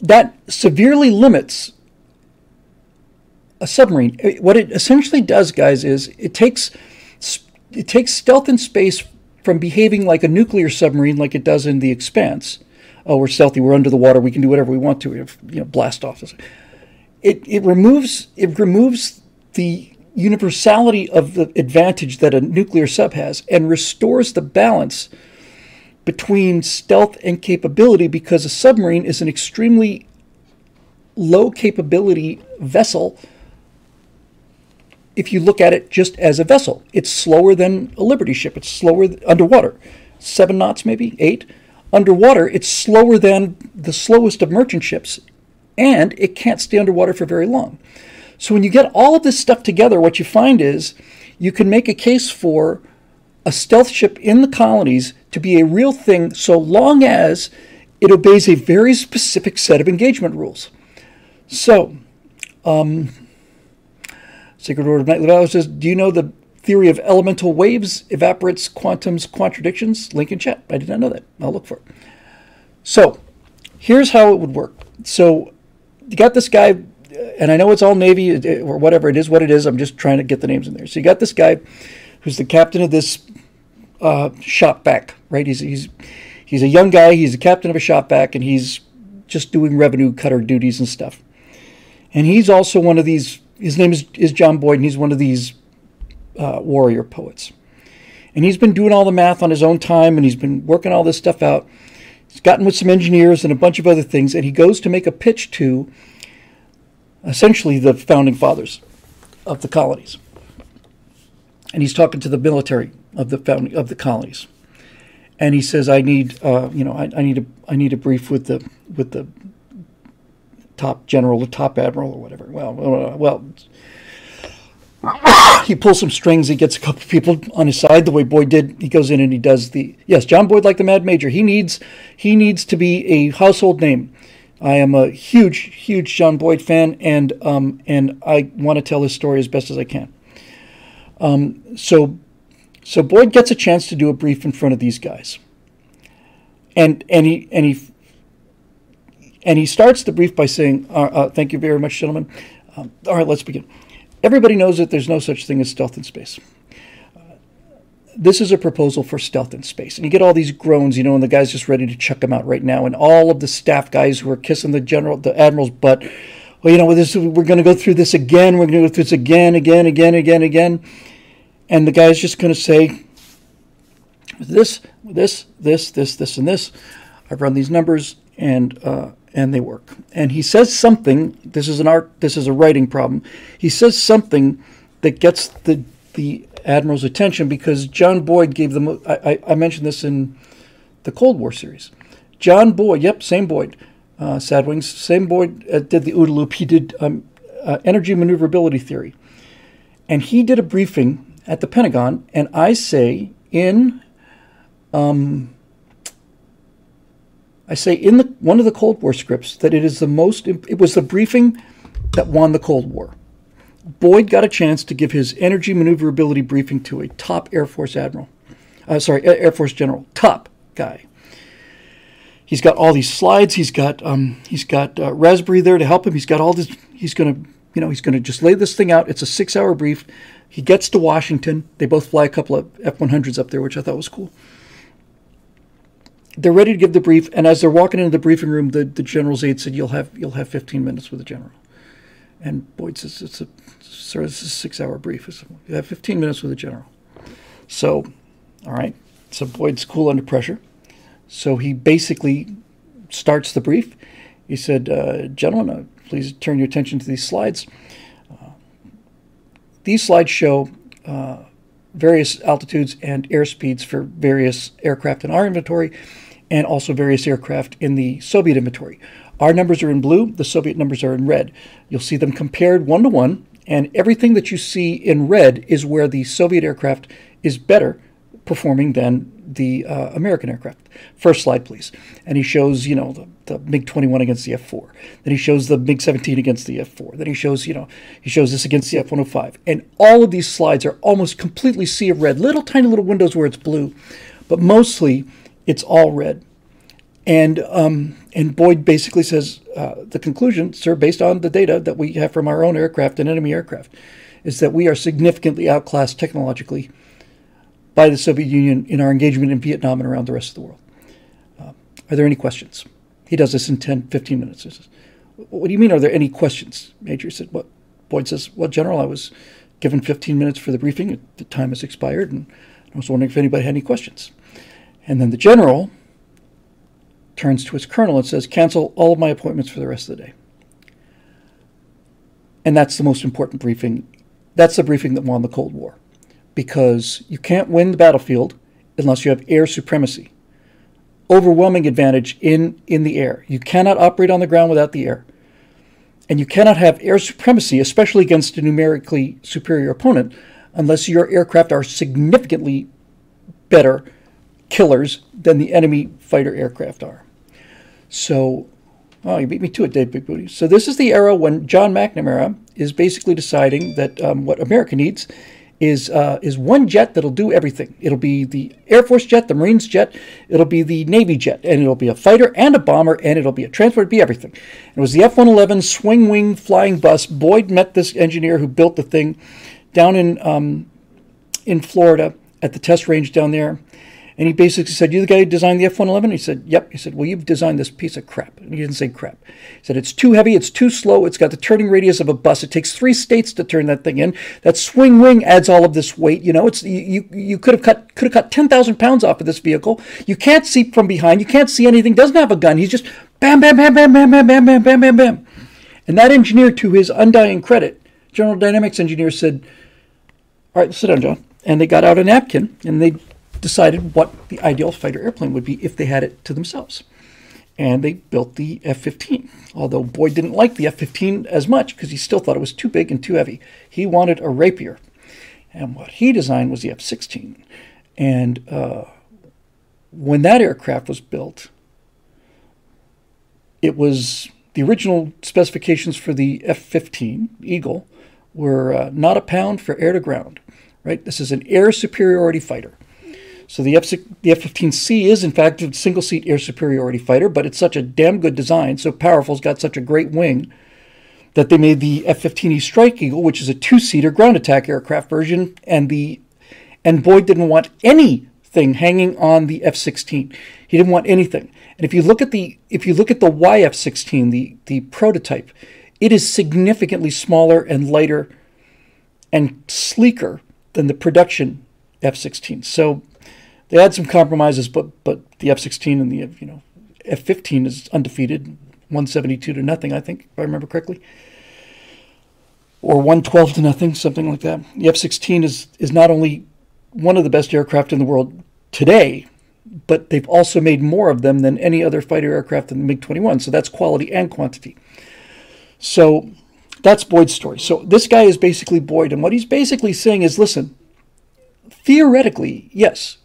that severely limits a submarine. What it essentially does, guys, is it takes it takes stealth in space from behaving like a nuclear submarine, like it does in The Expanse. Oh, we're stealthy. We're under the water. We can do whatever we want to. We have, you know, blast off. It it removes it removes the universality of the advantage that a nuclear sub has and restores the balance between stealth and capability because a submarine is an extremely low capability vessel if you look at it just as a vessel. It's slower than a Liberty ship, it's slower underwater. Seven knots, maybe eight. Underwater, it's slower than the slowest of merchant ships, and it can't stay underwater for very long. So when you get all of this stuff together, what you find is you can make a case for a stealth ship in the colonies to be a real thing so long as it obeys a very specific set of engagement rules. So, um, Sacred Order of Nightly Valor says, Do you know the theory of elemental waves, evaporates, quantums, contradictions? Link in chat. I did not know that. I'll look for it. So, here's how it would work. So, you got this guy and I know it's all Navy or whatever. It is what it is. I'm just trying to get the names in there. So you got this guy who's the captain of this uh, shop vac, right? He's he's he's a young guy. He's the captain of a shop vac, and he's just doing revenue cutter duties and stuff. And he's also one of these. His name is is John Boyd, and he's one of these uh, warrior poets. And he's been doing all the math on his own time, and he's been working all this stuff out. He's gotten with some engineers and a bunch of other things, and he goes to make a pitch to essentially the founding fathers of the colonies. And he's talking to the military of the founding of the colonies. And he says, "I need, uh, you know, I, I, need a, I need a brief with the, with the top general, the top admiral, or whatever." Well, well, he pulls some strings. He gets a couple people on his side, the way Boyd did. He goes in and he does the yes, John Boyd, like the Mad Major. He needs, he needs to be a household name. I am a huge, huge John Boyd fan, and um, and I want to tell his story as best as I can. Um, so, so Boyd gets a chance to do a brief in front of these guys, and and he and he and he starts the brief by saying, uh, uh, "Thank you very much, gentlemen. Um, all right, let's begin. Everybody knows that there's no such thing as stealth in space." this is a proposal for stealth in space. And you get all these groans, you know, and the guy's just ready to chuck them out right now. And all of the staff guys who are kissing the general, the admiral's butt. Well, you know, this, we're going to go through this again. We're going to go through this again, again, again, again, again. And the guy's just going to say, this, this, this, this, this, and this. I've run these numbers, and uh, and they work. And he says something. This is an art. This is a writing problem. He says something that gets the the admiral's attention because John Boyd gave them. I, I, mentioned this in the Cold War series. John Boyd, yep, same Boyd, uh, Sadwings, same Boyd uh, did the OODA loop. He did um, uh, energy maneuverability theory, and he did a briefing at the Pentagon. And I say in, um, I say in the one of the Cold War scripts that it is the most. It was the briefing that won the Cold War. Boyd got a chance to give his energy maneuverability briefing to a top Air Force admiral. Uh, sorry, Air Force general, top guy. He's got all these slides. He's got um, he's got uh, Raspberry there to help him. He's got all this. He's gonna you know he's gonna just lay this thing out. It's a six-hour brief. He gets to Washington. They both fly a couple of F 100s up there, which I thought was cool. They're ready to give the brief, and as they're walking into the briefing room, the, the general's aide said, "You'll have you'll have 15 minutes with the general." And Boyd says, "It's a sir, this is a six-hour brief. You have 15 minutes with the general." So, all right. So Boyd's cool under pressure. So he basically starts the brief. He said, uh, "Gentlemen, uh, please turn your attention to these slides." These slides show uh, various altitudes and airspeeds for various aircraft in our inventory and also various aircraft in the Soviet inventory. Our numbers are in blue, the Soviet numbers are in red. You'll see them compared one to one, and everything that you see in red is where the Soviet aircraft is better performing than the uh, American aircraft. First slide, please. And he shows, you know, the, the MiG-21 against the F-4. Then he shows the MiG-17 against the F-4. Then he shows, you know, he shows this against the F-105. And all of these slides are almost completely sea of red. Little tiny little windows where it's blue, but mostly it's all red. And um, and Boyd basically says uh, the conclusion, sir, based on the data that we have from our own aircraft and enemy aircraft, is that we are significantly outclassed technologically by the Soviet Union in our engagement in Vietnam and around the rest of the world. Uh, are there any questions? He does this in 10, 15 minutes. Says, what do you mean, are there any questions? Major said, what? Boyd says, well, General, I was given 15 minutes for the briefing. The time has expired, and I was wondering if anybody had any questions. And then the general turns to his colonel and says, cancel all of my appointments for the rest of the day. And that's the most important briefing. That's the briefing that won the Cold War because you can't win the battlefield unless you have air supremacy. Overwhelming advantage in, in the air. You cannot operate on the ground without the air. And you cannot have air supremacy, especially against a numerically superior opponent, unless your aircraft are significantly better killers than the enemy fighter aircraft are. So, oh, you beat me to it, Dave Big Booty. So this is the era when John McNamara is basically deciding that um, what America needs is uh, is one jet that'll do everything. It'll be the Air Force jet, the Marines jet, it'll be the Navy jet, and it'll be a fighter and a bomber, and it'll be a transport, it'll be everything. It was the F-111 swing wing flying bus. Boyd met this engineer who built the thing down in um, in Florida at the test range down there. And he basically said, You the guy who designed the F 111? He said, Yep. He said, Well, you've designed this piece of crap. And he didn't say crap. He said, It's too heavy, it's too slow, it's got the turning radius of a bus. It takes three states to turn that thing in. That swing wing adds all of this weight. You know, it's you you could have cut could have cut ten thousand pounds off of this vehicle. You can't see from behind, you can't see anything, doesn't have a gun. He's just bam, bam, bam, bam, bam, bam, bam, bam, bam, bam, bam. And that engineer, to his undying credit, General Dynamics engineer said, All right, sit down, John. And they got out a napkin and they decided what the ideal fighter airplane would be if they had it to themselves. And they built the F 15. Although Boyd didn't like the F 15 as much because he still thought it was too big and too heavy. He wanted a Rapier. And what he designed was the F 16. And uh, when that aircraft was built, it was the original specifications for the F 15 Eagle were uh, not a pound for air to ground, right? This is an air superiority fighter. So the F the F-15C is in fact a single seat air superiority fighter, but it's such a damn good design, so powerful, it's got such a great wing that they made the F-15E Strike Eagle, which is a two-seater ground attack aircraft version, and the and Boyd didn't want anything hanging on the F-16. He didn't want anything. And if you look at the if you look at the YF-16, the the prototype, it is significantly smaller and lighter and sleeker than the production F-16. So they had some compromises, but but the F-16 and the you know F-15 is undefeated, 172 to nothing, I think, if I remember correctly, or 112 to nothing, something like that. The F-16 is is not only one of the best aircraft in the world today, but they've also made more of them than any other fighter aircraft than the MiG-21. So that's quality and quantity. So that's Boyd's story. So this guy is basically Boyd, and what he's basically saying is, listen, theoretically, yes,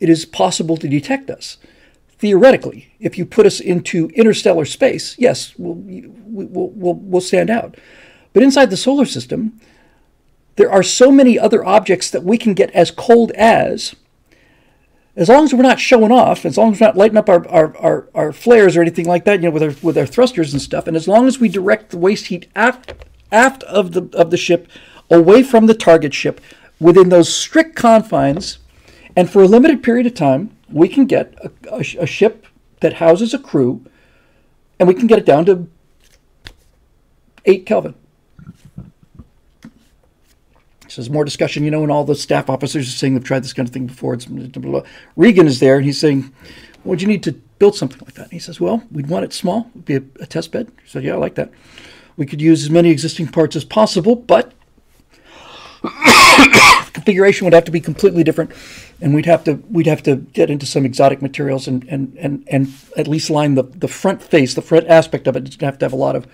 it is possible to detect us. Theoretically, if you put us into interstellar space, yes, we'll, we'll, we'll, we'll stand out. But inside the solar system, there are so many other objects that we can get as cold as, as long as we're not showing off, as long as we're not lighting up our, our, our, our flares or anything like that, you know, with our, with our thrusters and stuff, and as long as we direct the waste heat aft, aft of the, of the ship away from the target ship within those strict confines. And for a limited period of time, we can get a, a, a ship that houses a crew and we can get it down to 8 Kelvin. So there's more discussion, you know, and all the staff officers are saying they've tried this kind of thing before. It's blah, blah, blah. Regan is there, and he's saying, "Would you need to build something like that?" And he says, "Well, we'd want it small. It'd be a, a test bed." So "Yeah, I like that. We could use as many existing parts as possible, but configuration would have to be completely different, and we'd have to we'd have to get into some exotic materials and and and, and at least line the the front face, the front aspect of it. It's gonna have to have a lot of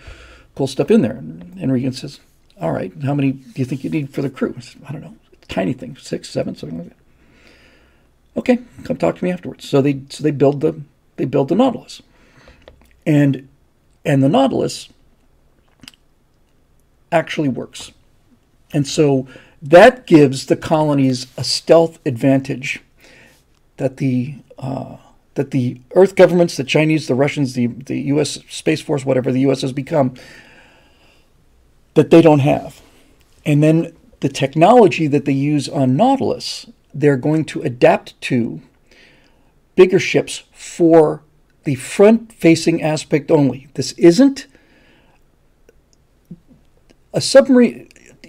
cool stuff in there." And Regan says, all right, how many do you think you need for the crew? I don't know, tiny thing, six, seven, something like that. Okay, come talk to me afterwards. So they so they build the they build the Nautilus, and and the Nautilus actually works, and so that gives the colonies a stealth advantage that the uh, that the Earth governments, the Chinese, the Russians, the the U.S. Space Force, whatever the U.S. has become, that they don't have. And then the technology that they use on Nautilus, they're going to adapt to bigger ships for the front facing aspect only. This isn't a submarine.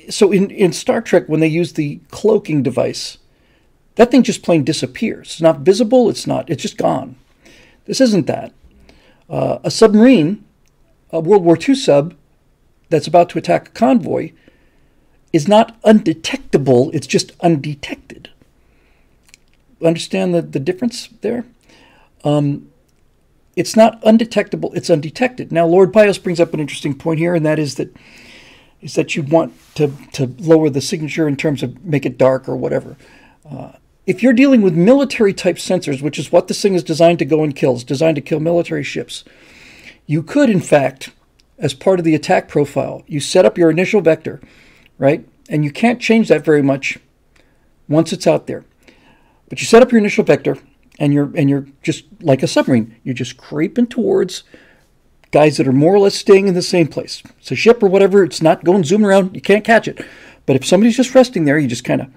So in, in Star Trek, when they use the cloaking device, that thing just plain disappears. It's not visible, it's not, it's just gone. This isn't that. Uh, a submarine, a World War II sub, that's about to attack a convoy is not undetectable, it's just undetected. Understand the, the difference there? Um, it's not undetectable, it's undetected. Now, Lord Bios brings up an interesting point here, and that is that is that you'd want to, to lower the signature in terms of make it dark or whatever. Uh, if you're dealing with military type sensors, which is what this thing is designed to go and kill, it's designed to kill military ships, you could, in fact, as part of the attack profile. You set up your initial vector, right? And you can't change that very much once it's out there. But you set up your initial vector and you're and you're just like a submarine. You're just creeping towards guys that are more or less staying in the same place. It's a ship or whatever, it's not going zoom around, you can't catch it. But if somebody's just resting there, you just kind of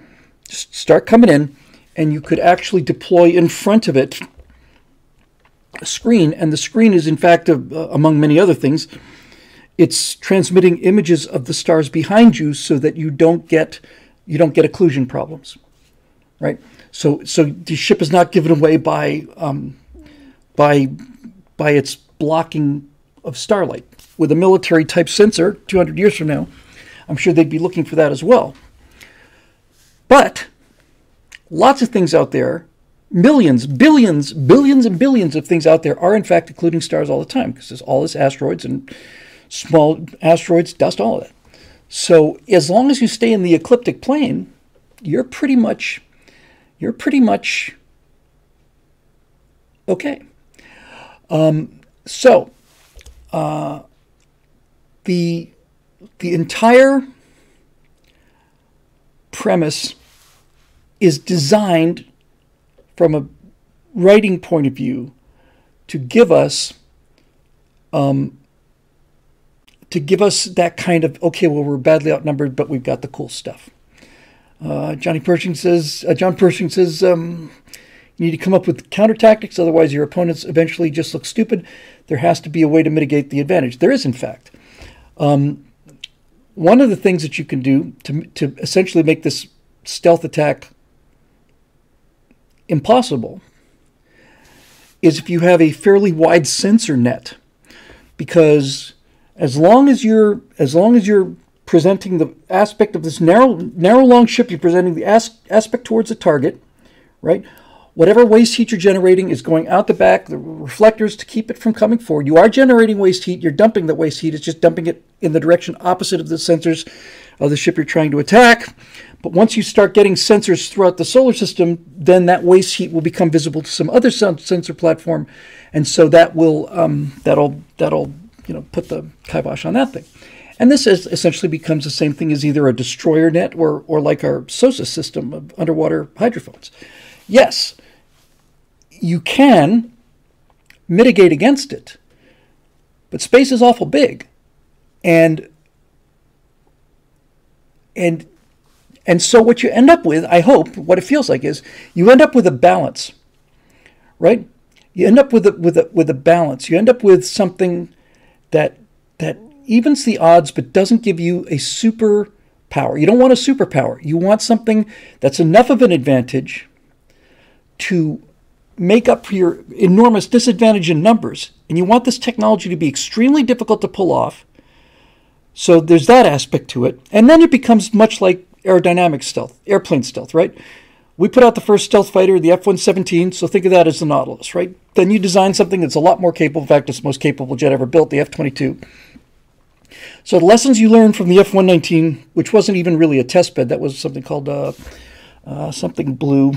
start coming in and you could actually deploy in front of it a screen and the screen is in fact uh, among many other things it's transmitting images of the stars behind you so that you don't get you don't get occlusion problems, right? So so the ship is not given away by um, by by its blocking of starlight. With a military type sensor, 200 years from now, I'm sure they'd be looking for that as well. But lots of things out there, millions, billions, billions, and billions of things out there are in fact occluding stars all the time because there's all this asteroids and small asteroids, dust, all of that. So as long as you stay in the ecliptic plane, you're pretty much you're pretty much okay. Um, so uh, the the entire premise is designed from a writing point of view to give us um, to give us that kind of okay, well, we're badly outnumbered, but we've got the cool stuff. Uh, Johnny Pershing says, uh, John Pershing says, um, you need to come up with counter tactics, otherwise your opponents eventually just look stupid. There has to be a way to mitigate the advantage. There is, in fact. Um, one of the things that you can do to, to essentially make this stealth attack impossible is if you have a fairly wide sensor net, because as long as you're as long as you're presenting the aspect of this narrow narrow long ship, you're presenting the as, aspect towards the target, right? Whatever waste heat you're generating is going out the back, the reflectors to keep it from coming forward. You are generating waste heat, you're dumping the waste heat, it's just dumping it in the direction opposite of the sensors of the ship you're trying to attack. But once you start getting sensors throughout the solar system, then that waste heat will become visible to some other sensor platform, and so that will um, that'll that'll you know, put the kibosh on that thing. And this is essentially becomes the same thing as either a destroyer net or, or like our SOSUS system of underwater hydrophones. Yes, you can mitigate against it, but space is awful big. And and and so what you end up with, I hope, what it feels like is you end up with a balance, right? You end up with a with a with a balance. You end up with something that that evens the odds but doesn't give you a super power. You don't want a superpower. You want something that's enough of an advantage to make up for your enormous disadvantage in numbers. And you want this technology to be extremely difficult to pull off. So there's that aspect to it. And then it becomes much like aerodynamic stealth, airplane stealth, right? We put out the first stealth fighter, the F 117, so think of that as the Nautilus, right? Then you design something that's a lot more capable. In fact, it's the most capable jet ever built, the F 22. So the lessons you learned from the F 119, which wasn't even really a test bed, that was something called uh, uh, something blue.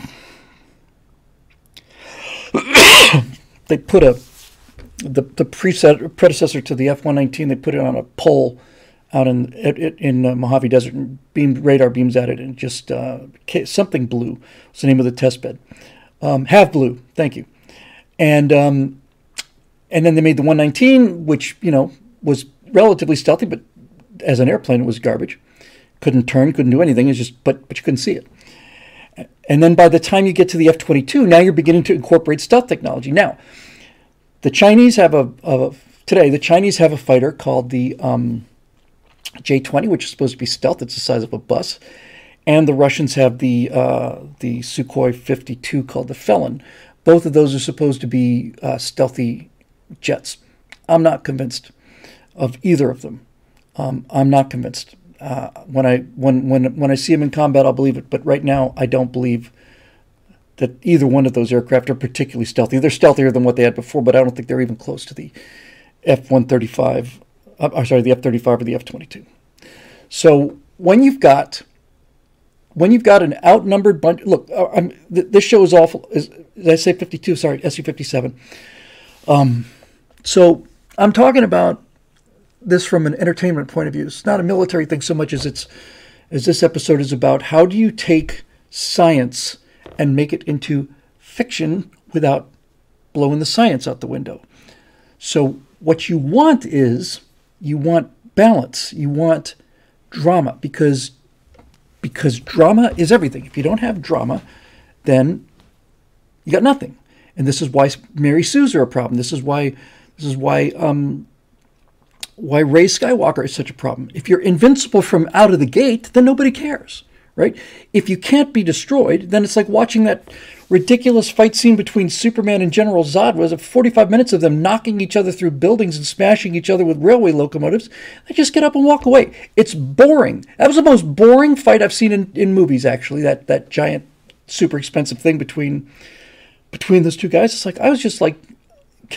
they put a the the preset, predecessor to the F 119. They put it on a pole out in in uh, Mojave Desert and beamed radar beams at it and just uh, something blue was the name of the test bed. Um, have blue, thank you. And um, and then they made the 119, which you know was relatively stealthy, but as an airplane it was garbage. Couldn't turn, couldn't do anything. It's just but but you couldn't see it. And then by the time you get to the F-22, now you're beginning to incorporate stealth technology. Now, the Chinese have a, a today the Chinese have a fighter called the um, J-20, which is supposed to be stealth. It's the size of a bus. And the Russians have the uh, the Sukhoi 52 called the Felon. Both of those are supposed to be uh, stealthy jets. I'm not convinced of either of them. Um, I'm not convinced. Uh, when I when when when I see them in combat, I'll believe it. But right now, I don't believe that either one of those aircraft are particularly stealthy. They're stealthier than what they had before, but I don't think they're even close to the F-135 uh, I'm sorry, the F-35 or the F-22. So when you've got when you've got an outnumbered bunch, look, uh, th- this show is awful. Is, did I say 52? Sorry, SU-57. Um, so I'm talking about this from an entertainment point of view. It's not a military thing so much as it's as this episode is about how do you take science and make it into fiction without blowing the science out the window. So what you want is you want balance. You want drama because because drama is everything. If you don't have drama, then you got nothing. And this is why Mary Sue's are a problem. This is why this is why um, why Rey Skywalker is such a problem. If you're invincible from out of the gate, then nobody cares, right? If you can't be destroyed, then it's like watching that ridiculous fight scene between Superman and General Zod was 45 minutes of them knocking each other through buildings and smashing each other with railway locomotives. They just get up and walk away. It's boring. That was the most boring fight I've seen in, in movies, actually, that, that giant, super expensive thing between between those two guys. It's like, I was just like,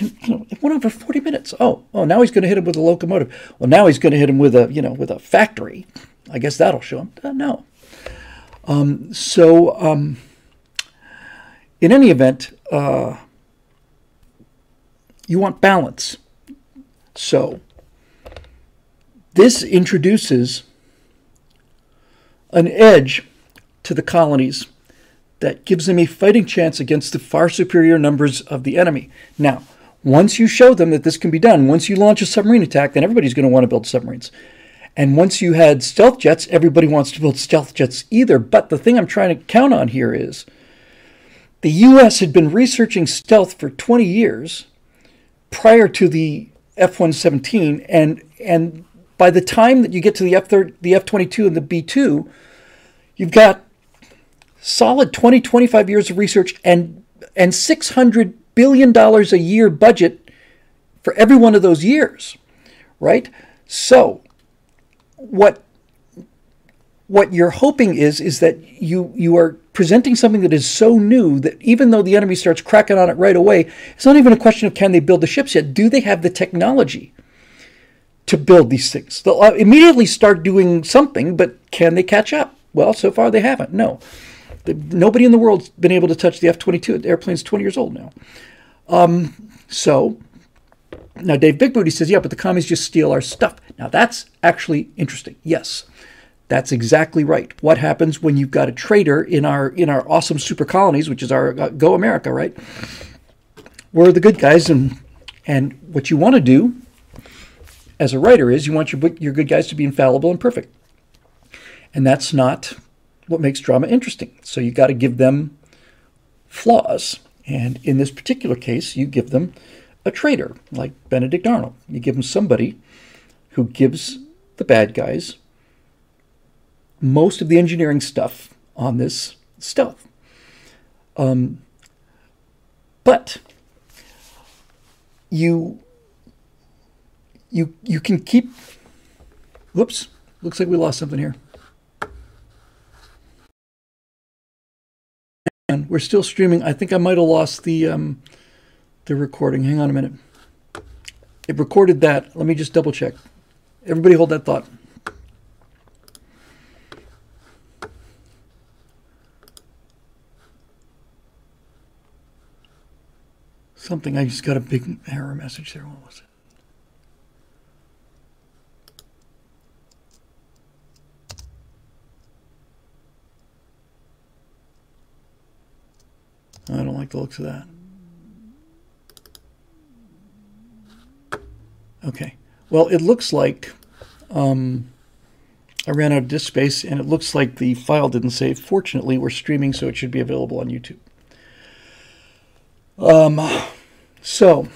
it went on for 40 minutes. Oh, oh, now he's going to hit him with a locomotive. Well, now he's going to hit him with a, you know, with a factory. I guess that'll show him. Uh, no. Um, so, um, in any event, uh, you want balance. So, this introduces an edge to the colonies that gives them a fighting chance against the far superior numbers of the enemy. Now, once you show them that this can be done, once you launch a submarine attack, then everybody's going to want to build submarines. And once you had stealth jets, everybody wants to build stealth jets either. But the thing I'm trying to count on here is the US had been researching stealth for 20 years prior to the F 117, and, and by the time that you get to the F the F 22 and the B 2, you've got solid 20, 25 years of research and, and $600 billion dollars a year budget for every one of those years, right? So, what what you're hoping is is that you you are presenting something that is so new that even though the enemy starts cracking on it right away, it's not even a question of can they build the ships yet. Do they have the technology to build these things? They'll uh, immediately start doing something, but can they catch up? Well, so far they haven't. No. Nobody in the world's been able to touch the F 22. The airplane's 20 years old now. Um, so now Dave Big Booty says, yeah, but the commies just steal our stuff. Now that's actually interesting. Yes. That's exactly right. What happens when you've got a traitor in our in our awesome super colonies, which is our uh, Go America, right? We're the good guys, and and what you want to do as a writer is you want your your good guys to be infallible and perfect. And that's not what makes drama interesting. So you got to give them flaws. And in this particular case, you give them a traitor like Benedict Arnold. You give them somebody who gives the bad guys most of the engineering stuff on this stealth. Um, but you you you can keep. Whoops! Looks like we lost something here. And we're still streaming. I think I might have lost the um, the recording. Hang on a minute. It recorded that. Let me just double check. Everybody hold that thought. Something, I just got a big error message there. What was it? I don't like the looks of that. Okay. Well, it looks like um, I ran out of disk space, and it looks like the file didn't save. Fortunately, we're streaming, so it should be available on YouTube. Um, so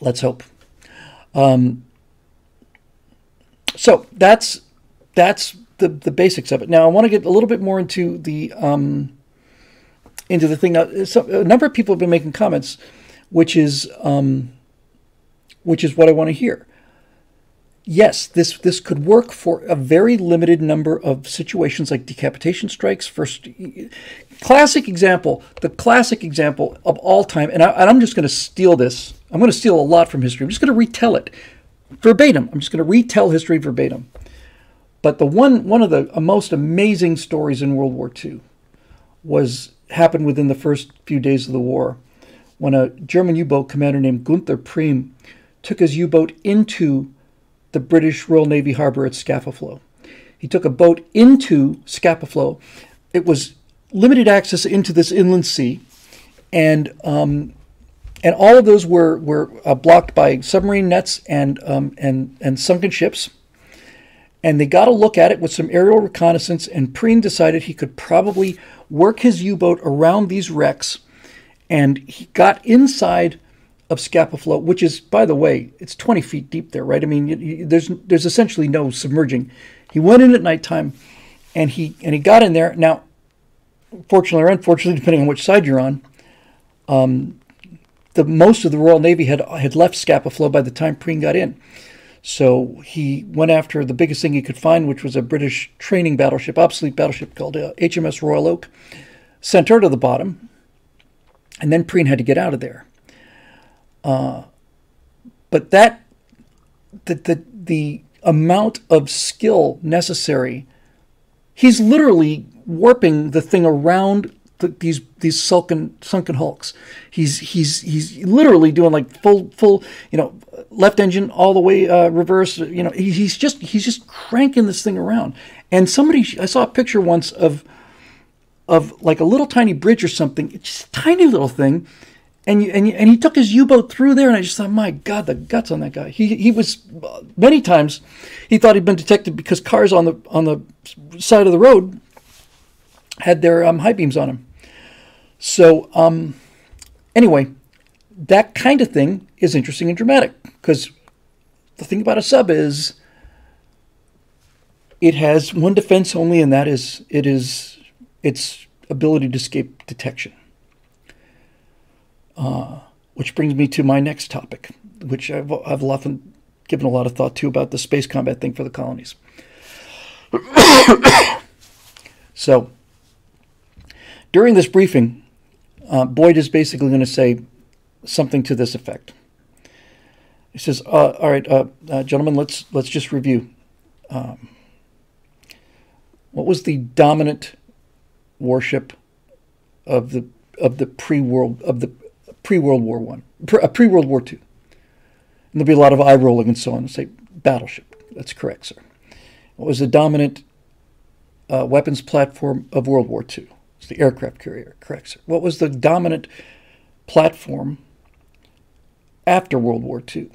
let's hope. Um, so that's that's the the basics of it. Now I want to get a little bit more into the um, into the thing. Now, so a number of people have been making comments, which is um, which is what I want to hear. Yes, this this could work for a very limited number of situations like decapitation strikes. First, classic example, the classic example of all time, and, I, am just going to steal this. I'm going to steal a lot from history. I'm just going to retell it verbatim. I'm just going to retell history verbatim. But the one one of the most amazing stories in World War II was happened within the first few days of the war, when a German U-boat commander named Gunther Prien took his U-boat into the British Royal Navy harbor at Scapa Flow. He took a boat into Scapa Flow. It was limited access into this inland sea, and um, and all of those were were uh, blocked by submarine nets and um, and and sunken ships. And they got a look at it with some aerial reconnaissance, and Prien decided he could probably work his U-boat around these wrecks, and he got inside of Scapa Flow, which is, by the way, it's 20 feet deep there, right? I mean, you, you, there's there's essentially no submerging. He went in at nighttime, and he and he got in there. Now, fortunately or unfortunately, depending on which side you're on, um, the most of the Royal Navy had had left Scapa Flow by the time Prien got in. So he went after the biggest thing he could find, which was a British training battleship, obsolete battleship called uh, HMS Royal Oak, sent her to the bottom, and then Prien had to get out of there. Uh, but that the, the the amount of skill necessary, he's literally warping the thing around the, these these sunken sunken hulks. He's he's he's literally doing like full full you know left engine all the way uh, reverse. You know he, he's just he's just cranking this thing around. And somebody I saw a picture once of of like a little tiny bridge or something, just a tiny little thing. And, you, and, you, and he took his U-boat through there, and I just thought, my God, the guts on that guy. He, he was many times he thought he'd been detected because cars on the on the side of the road had their um, high beams on them. So um, anyway, that kind of thing is interesting and dramatic because the thing about a sub is it has one defense only, and that is it is its ability to escape detection. Uh, which brings me to my next topic, which I've, I've often given a lot of thought to about the space combat thing for the colonies. so, during this briefing, uh, Boyd is basically going to say something to this effect. He says, uh, "All right, uh, uh, gentlemen, let's let's just review. Um, what was the dominant warship of the of the pre world of the pre World War One, pre World War Two? And there'll be a lot of eye rolling and so on. say battleship. That's correct, sir. What was the dominant uh, weapons platform of World War Two? It's the aircraft carrier, correct, sir. What was the dominant platform after World War II?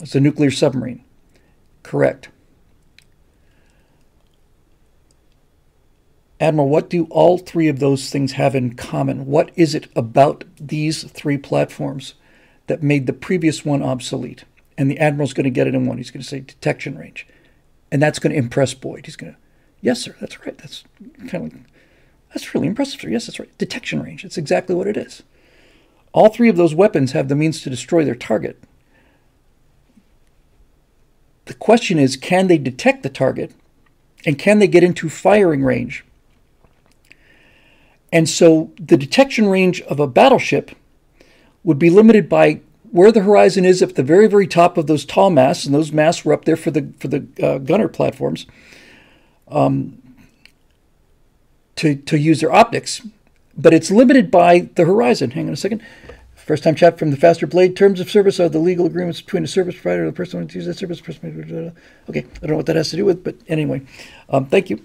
It's a nuclear submarine, correct. Admiral, what do all three of those things have in common? What is it about these three platforms that made the previous one obsolete? And the Admiral's going to get it in one. He's going to say detection range. And that's going to impress Boyd. He's going to, yes, sir, that's right. That's kind of, that's really impressive, sir. Yes, that's right. Detection range. It's exactly what it is. All three of those weapons have the means to destroy their target. Question is can they detect the target and can they get into firing range? And so the detection range of a battleship would be limited by where the horizon is at the very, very top of those tall masts, and those masts were up there for the for the uh, gunner platforms, um, to to use their optics, but it's limited by the horizon. Hang on a second. First time chat from the faster blade. Terms of service are the legal agreements between the service provider and the person who uses that service. Person, okay, I don't know what that has to do with, but anyway, um, thank you.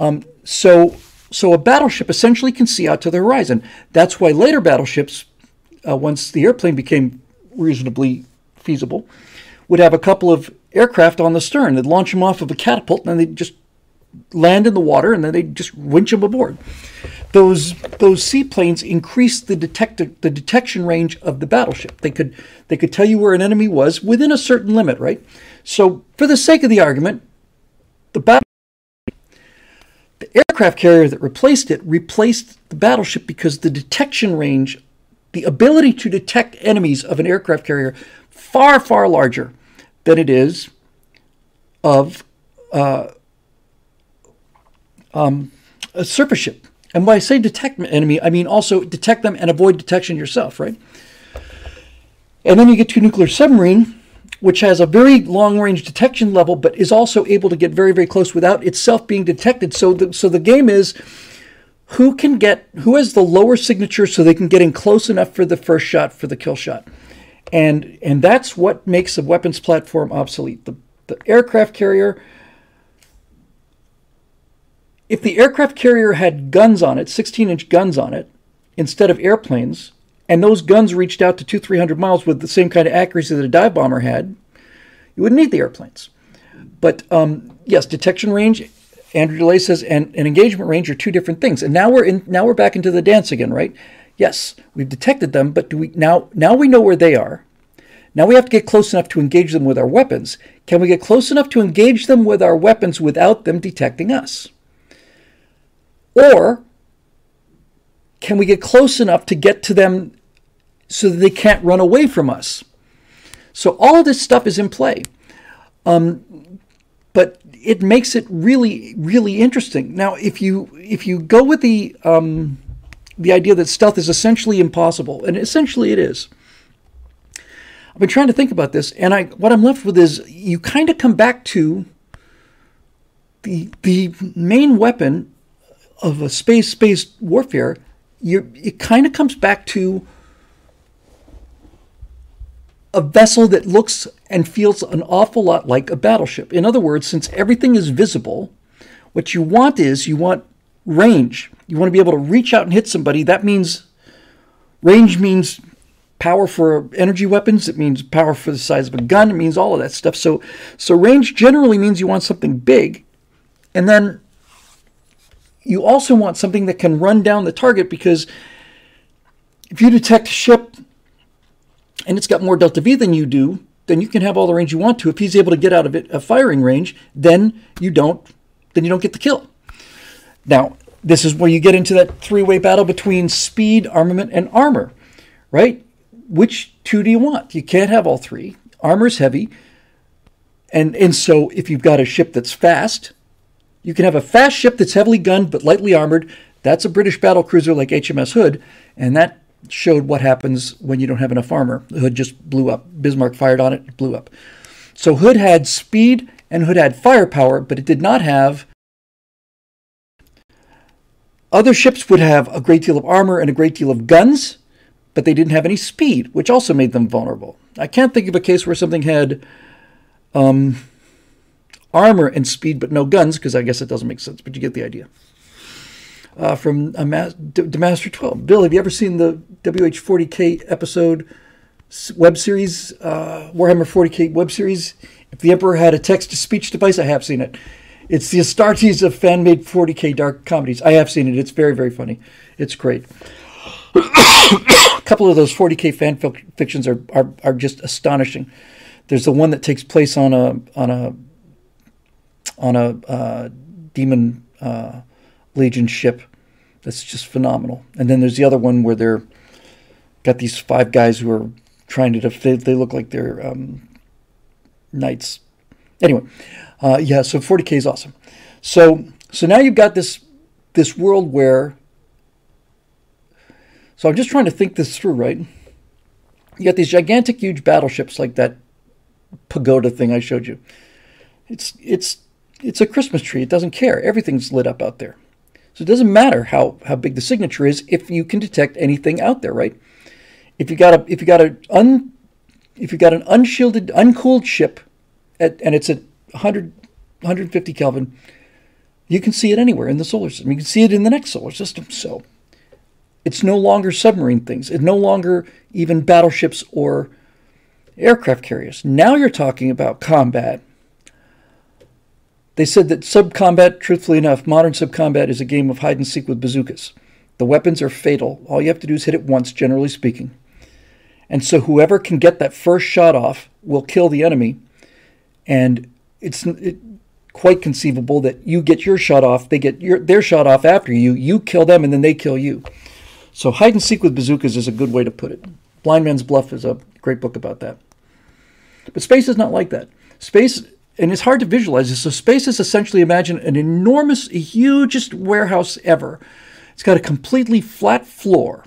Um, so, so a battleship essentially can see out to the horizon. That's why later battleships, uh, once the airplane became reasonably feasible, would have a couple of aircraft on the stern. They'd launch them off of a catapult, and then they'd just land in the water, and then they'd just winch them aboard those those seaplanes increased the detect the detection range of the battleship. They could they could tell you where an enemy was within a certain limit, right? So, for the sake of the argument, the battle the aircraft carrier that replaced it replaced the battleship because the detection range, the ability to detect enemies of an aircraft carrier, far far larger than it is of uh, um, a surface ship. And by I say detect enemy, I mean also detect them and avoid detection yourself, right? And then you get to nuclear submarine, which has a very long range detection level, but is also able to get very, very close without itself being detected. So the, so the game is who can get, who has the lower signature so they can get in close enough for the first shot, for the kill shot. And, and that's what makes a weapons platform obsolete. The, the aircraft carrier if the aircraft carrier had guns on it, 16 inch guns on it, instead of airplanes, and those guns reached out to two, 300 miles with the same kind of accuracy that a dive bomber had, you wouldn't need the airplanes. But um, yes, detection range, Andrew DeLay says, and, and engagement range are two different things. And now we're in. Now we're back into the dance again, right? Yes, we've detected them, but do we now? Now we know where they are. Now we have to get close enough to engage them with our weapons. Can we get close enough to engage them with our weapons without them detecting us? Or can we get close enough to get to them so that they can't run away from us? So all this stuff is in play. Um, but it makes it really, really interesting. Now, if you if you go with the um, the idea that stealth is essentially impossible, and essentially it is. I've been trying to think about this, and I what I'm left with is you kind of come back to the the main weapon of a space-based warfare, it kind of comes back to a vessel that looks and feels an awful lot like a battleship. In other words, since everything is visible, what you want is you want range. You want to be able to reach out and hit somebody. That means range means power for energy weapons. It means power for the size of a gun. It means all of that stuff. So, so range generally means you want something big, and then you also want something that can run down the target because if you detect a ship and it's got more delta V than you do, then you can have all the range you want to. If he's able to get out of it a firing range, then you don't then you don't get the kill. Now, this is where you get into that three-way battle between speed, armament, and armor, right? Which two do you want? You can't have all three. Armor's heavy. And and so if you've got a ship that's fast, you can have a fast ship that's heavily gunned but lightly armored. That's a British battle cruiser like HMS Hood, and that showed what happens when you don't have enough armor. The Hood just blew up. Bismarck fired on it, it blew up. So Hood had speed and Hood had firepower, but it did not have. Other ships would have a great deal of armor and a great deal of guns, but they didn't have any speed, which also made them vulnerable. I can't think of a case where something had um, armor and speed, but no guns, because I guess it doesn't make sense, but you get the idea. Uh, from a Ma- D- Master 12. Bill, have you ever seen the WH40K episode web series, uh, Warhammer 40K web series? If the Emperor had a text to speech device, I have seen it. It's the Astartes of fan-made 40k dark comedies. I have seen it. It's very, very funny. It's great. a couple of those 40k fan fictions are, are, are just astonishing. There's the one that takes place on a on a on a uh, demon uh, legion ship. That's just phenomenal. And then there's the other one where they're got these five guys who are trying to def- they, they look like they're um, knights. Anyway, uh, yeah. So 40k is awesome. So so now you've got this this world where. So I'm just trying to think this through, right? You got these gigantic, huge battleships like that pagoda thing I showed you. It's it's it's a Christmas tree. It doesn't care. Everything's lit up out there. So it doesn't matter how, how big the signature is if you can detect anything out there, right? If you got a if you got a un if you got an unshielded, uncooled ship at, and it's at 100 150 Kelvin, you can see it anywhere in the solar system. You can see it in the next solar system. So it's no longer submarine things. It's no longer even battleships or aircraft carriers. Now you're talking about combat. They said that subcombat, truthfully enough, modern subcombat is a game of hide and seek with bazookas. The weapons are fatal. All you have to do is hit it once, generally speaking. And so whoever can get that first shot off will kill the enemy. And it's it, quite conceivable that you get your shot off, they get your, their shot off after you, you kill them, and then they kill you. So hide and seek with bazookas is a good way to put it. Blind Man's Bluff is a great book about that. But space is not like that. Space, and it's hard to visualize this. So space is essentially imagine an enormous, hugest warehouse ever. It's got a completely flat floor,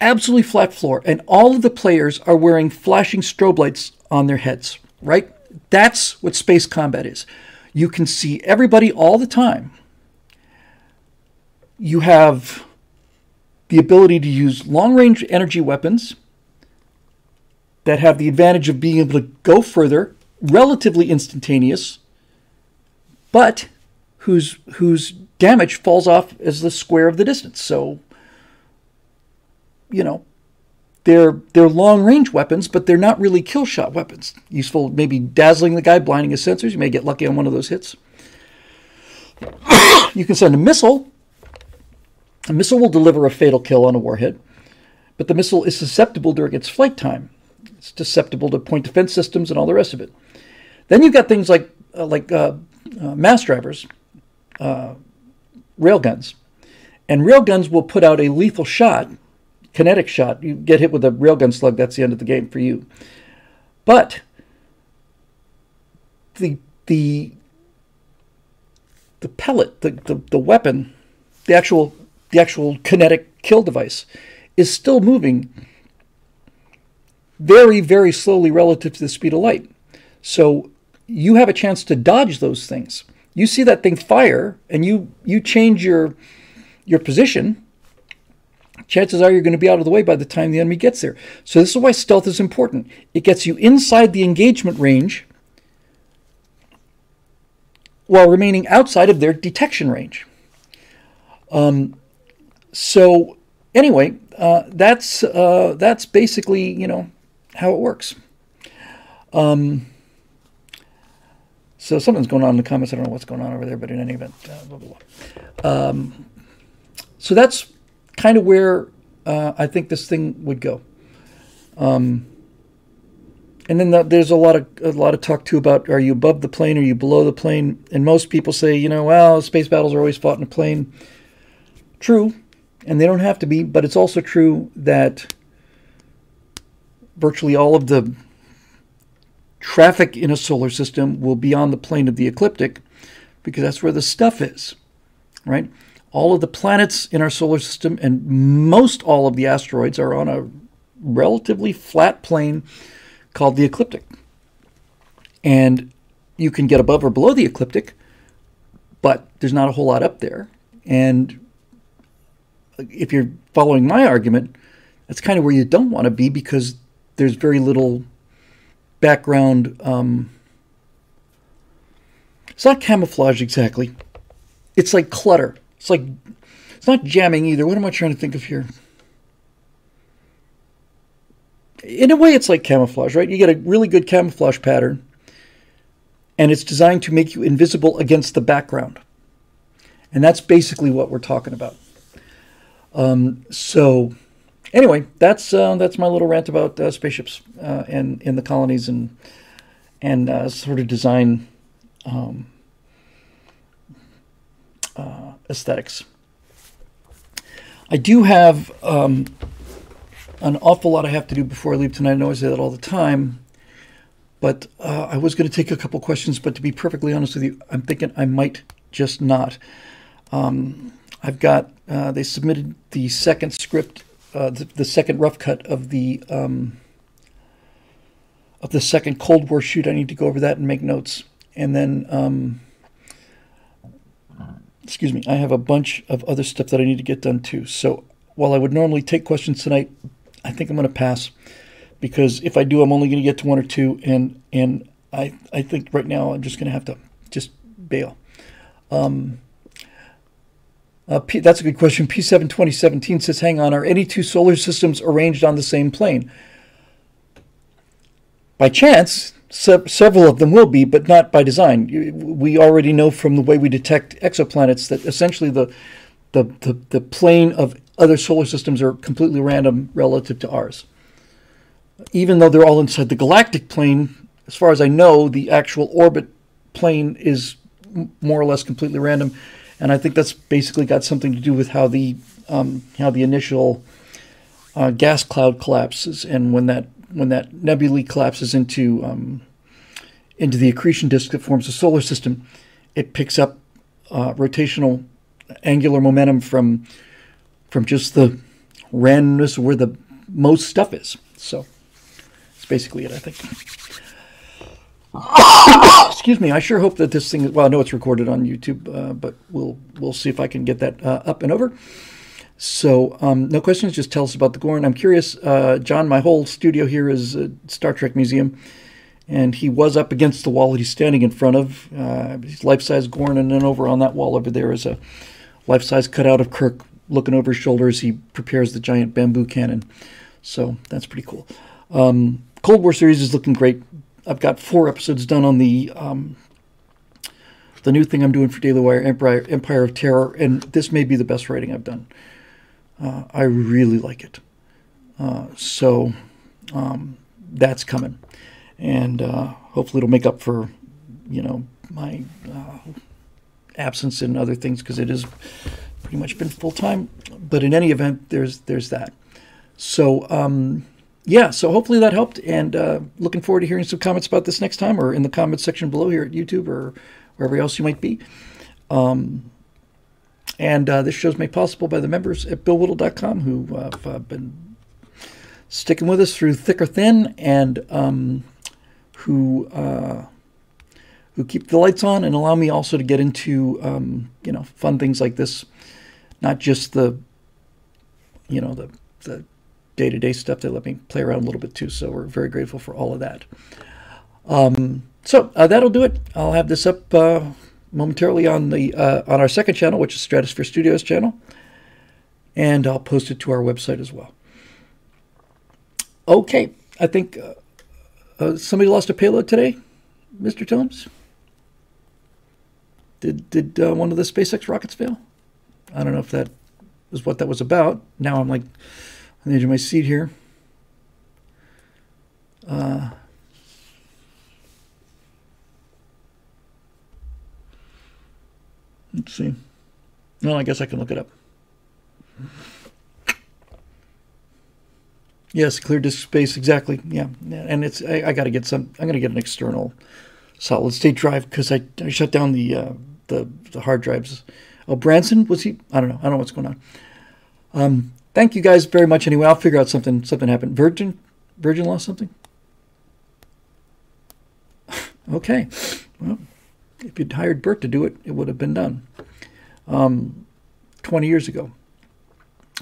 absolutely flat floor, and all of the players are wearing flashing strobe lights on their heads. Right? That's what space combat is. You can see everybody all the time. You have the ability to use long range energy weapons that have the advantage of being able to go further, relatively instantaneous, but whose whose damage falls off as the square of the distance. So, you know, they're they're long range weapons, but they're not really kill shot weapons. Useful, maybe dazzling the guy, blinding his sensors. You may get lucky on one of those hits. you can send a missile. A missile will deliver a fatal kill on a warhead, but the missile is susceptible during its flight time. It's susceptible to point defense systems and all the rest of it. Then you've got things like uh, like uh, uh, mass drivers, uh, railguns, and railguns will put out a lethal shot, kinetic shot. You get hit with a railgun slug, that's the end of the game for you. But the the the pellet, the, the, the weapon, the actual the actual kinetic kill device is still moving very, very slowly relative to the speed of light. So you have a chance to dodge those things. You see that thing fire and you you change your your position, chances are you're going to be out of the way by the time the enemy gets there. So this is why stealth is important. It gets you inside the engagement range while remaining outside of their detection range. Um, so anyway, uh, that's uh, that's basically you know how it works. Um, so something's going on in the comments. I don't know what's going on over there, but in any event, uh, blah, blah, blah. Um, so that's kind of where uh, I think this thing would go. Um, and then the, there's a lot of a lot of talk too about are you above the plane, are you below the plane? And most people say, you know, well, space battles are always fought in a plane. True, and they don't have to be, but it's also true that virtually all of the traffic in a solar system will be on the plane of the ecliptic because that's where the stuff is, right? All of the planets in our solar system and most all of the asteroids are on a relatively flat plane called the ecliptic. And you can get above or below the ecliptic, but there's not a whole lot up there. And if you're following my argument, that's kind of where you don't want to be because there's very little background. Um, it's not camouflage exactly. It's like clutter. It's like it's not jamming either. What am I trying to think of here? In a way, it's like camouflage, right? You get a really good camouflage pattern, and it's designed to make you invisible against the background. And that's basically what we're talking about. Um, so, anyway, that's uh, that's my little rant about uh, spaceships uh, and in the colonies and and uh, sort of design um, uh, aesthetics. I do have um, an awful lot I have to do before I leave tonight. I know I say that all the time, but uh, I was going to take a couple questions. But to be perfectly honest with you, I'm thinking I might just not. Um, I've got uh, they submitted the second script, uh, the, the, second rough cut of the um, of the second Cold War shoot. I need to go over that and make notes, and then. Um, excuse me, I have a bunch of other stuff that I need to get done too. So while I would normally take questions tonight, I think I'm going to pass because if I do, I'm only going to get to one or two, and and I I think right now I'm just going to have to just bail. Um, uh, P, that's a good question. P7 2017 says, hang on, are any two solar systems arranged on the same plane? By chance, se- several of them will be, but not by design. We already know from the way we detect exoplanets that essentially the, the, the, the plane of other solar systems are completely random relative to ours. Even though they're all inside the galactic plane, as far as I know, the actual orbit plane is more or less completely random and I think that's basically got something to do with how the um, how the initial uh, gas cloud collapses, and when that when that nebulae collapses into um, into the accretion disk that forms the solar system, it picks up uh, rotational angular momentum from from just the randomness where the most stuff is. So that's basically it, I think. Excuse me. I sure hope that this thing. Well, I know it's recorded on YouTube, uh, but we'll we'll see if I can get that uh, up and over. So, um, no questions. Just tell us about the Gorn. I'm curious, uh, John. My whole studio here is a Star Trek museum, and he was up against the wall he's standing in front of. Uh, he's life-size Gorn, and then over on that wall over there is a life-size cutout of Kirk looking over his shoulder as he prepares the giant bamboo cannon. So that's pretty cool. Um, Cold War series is looking great. I've got four episodes done on the um, the new thing I'm doing for Daily Wire, Empire, Empire of Terror, and this may be the best writing I've done. Uh, I really like it. Uh, so um, that's coming, and uh, hopefully it'll make up for, you know, my uh, absence in other things because it has pretty much been full time. But in any event, there's there's that. So. Um, yeah, so hopefully that helped, and uh, looking forward to hearing some comments about this next time, or in the comments section below here at YouTube or wherever else you might be. Um, and uh, this show's made possible by the members at BillWhittle.com who uh, have uh, been sticking with us through thick or thin, and um, who uh, who keep the lights on and allow me also to get into um, you know fun things like this, not just the you know the the day to day stuff. They let me play around a little bit too, so we're very grateful for all of that. Um, so uh, that'll do it. I'll have this up uh, momentarily on the uh, on our second channel, which is Stratosphere Studios channel, and I'll post it to our website as well. Okay, I think uh, uh, somebody lost a payload today, Mr. Tillums. Did did uh, one of the SpaceX rockets fail? I don't know if that was what that was about. Now I'm like on the edge of my seat here. Uh, let's see. Well, I guess I can look it up. Yes, clear disk space, exactly. Yeah, and it's I, I got to get some. I'm going to get an external solid state drive because I, I shut down the uh, the the hard drives. Oh, Branson was he? I don't know. I don't know what's going on. Um, Thank you guys very much. Anyway, I'll figure out something. Something happened. Virgin, Virgin lost something. okay, well, if you'd hired Bert to do it, it would have been done. Um, Twenty years ago,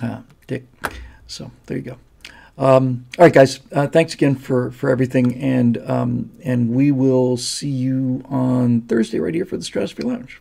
uh, Dick. So there you go. Um, all right, guys. Uh, thanks again for for everything, and um, and we will see you on Thursday right here for the Stratosphere Lounge.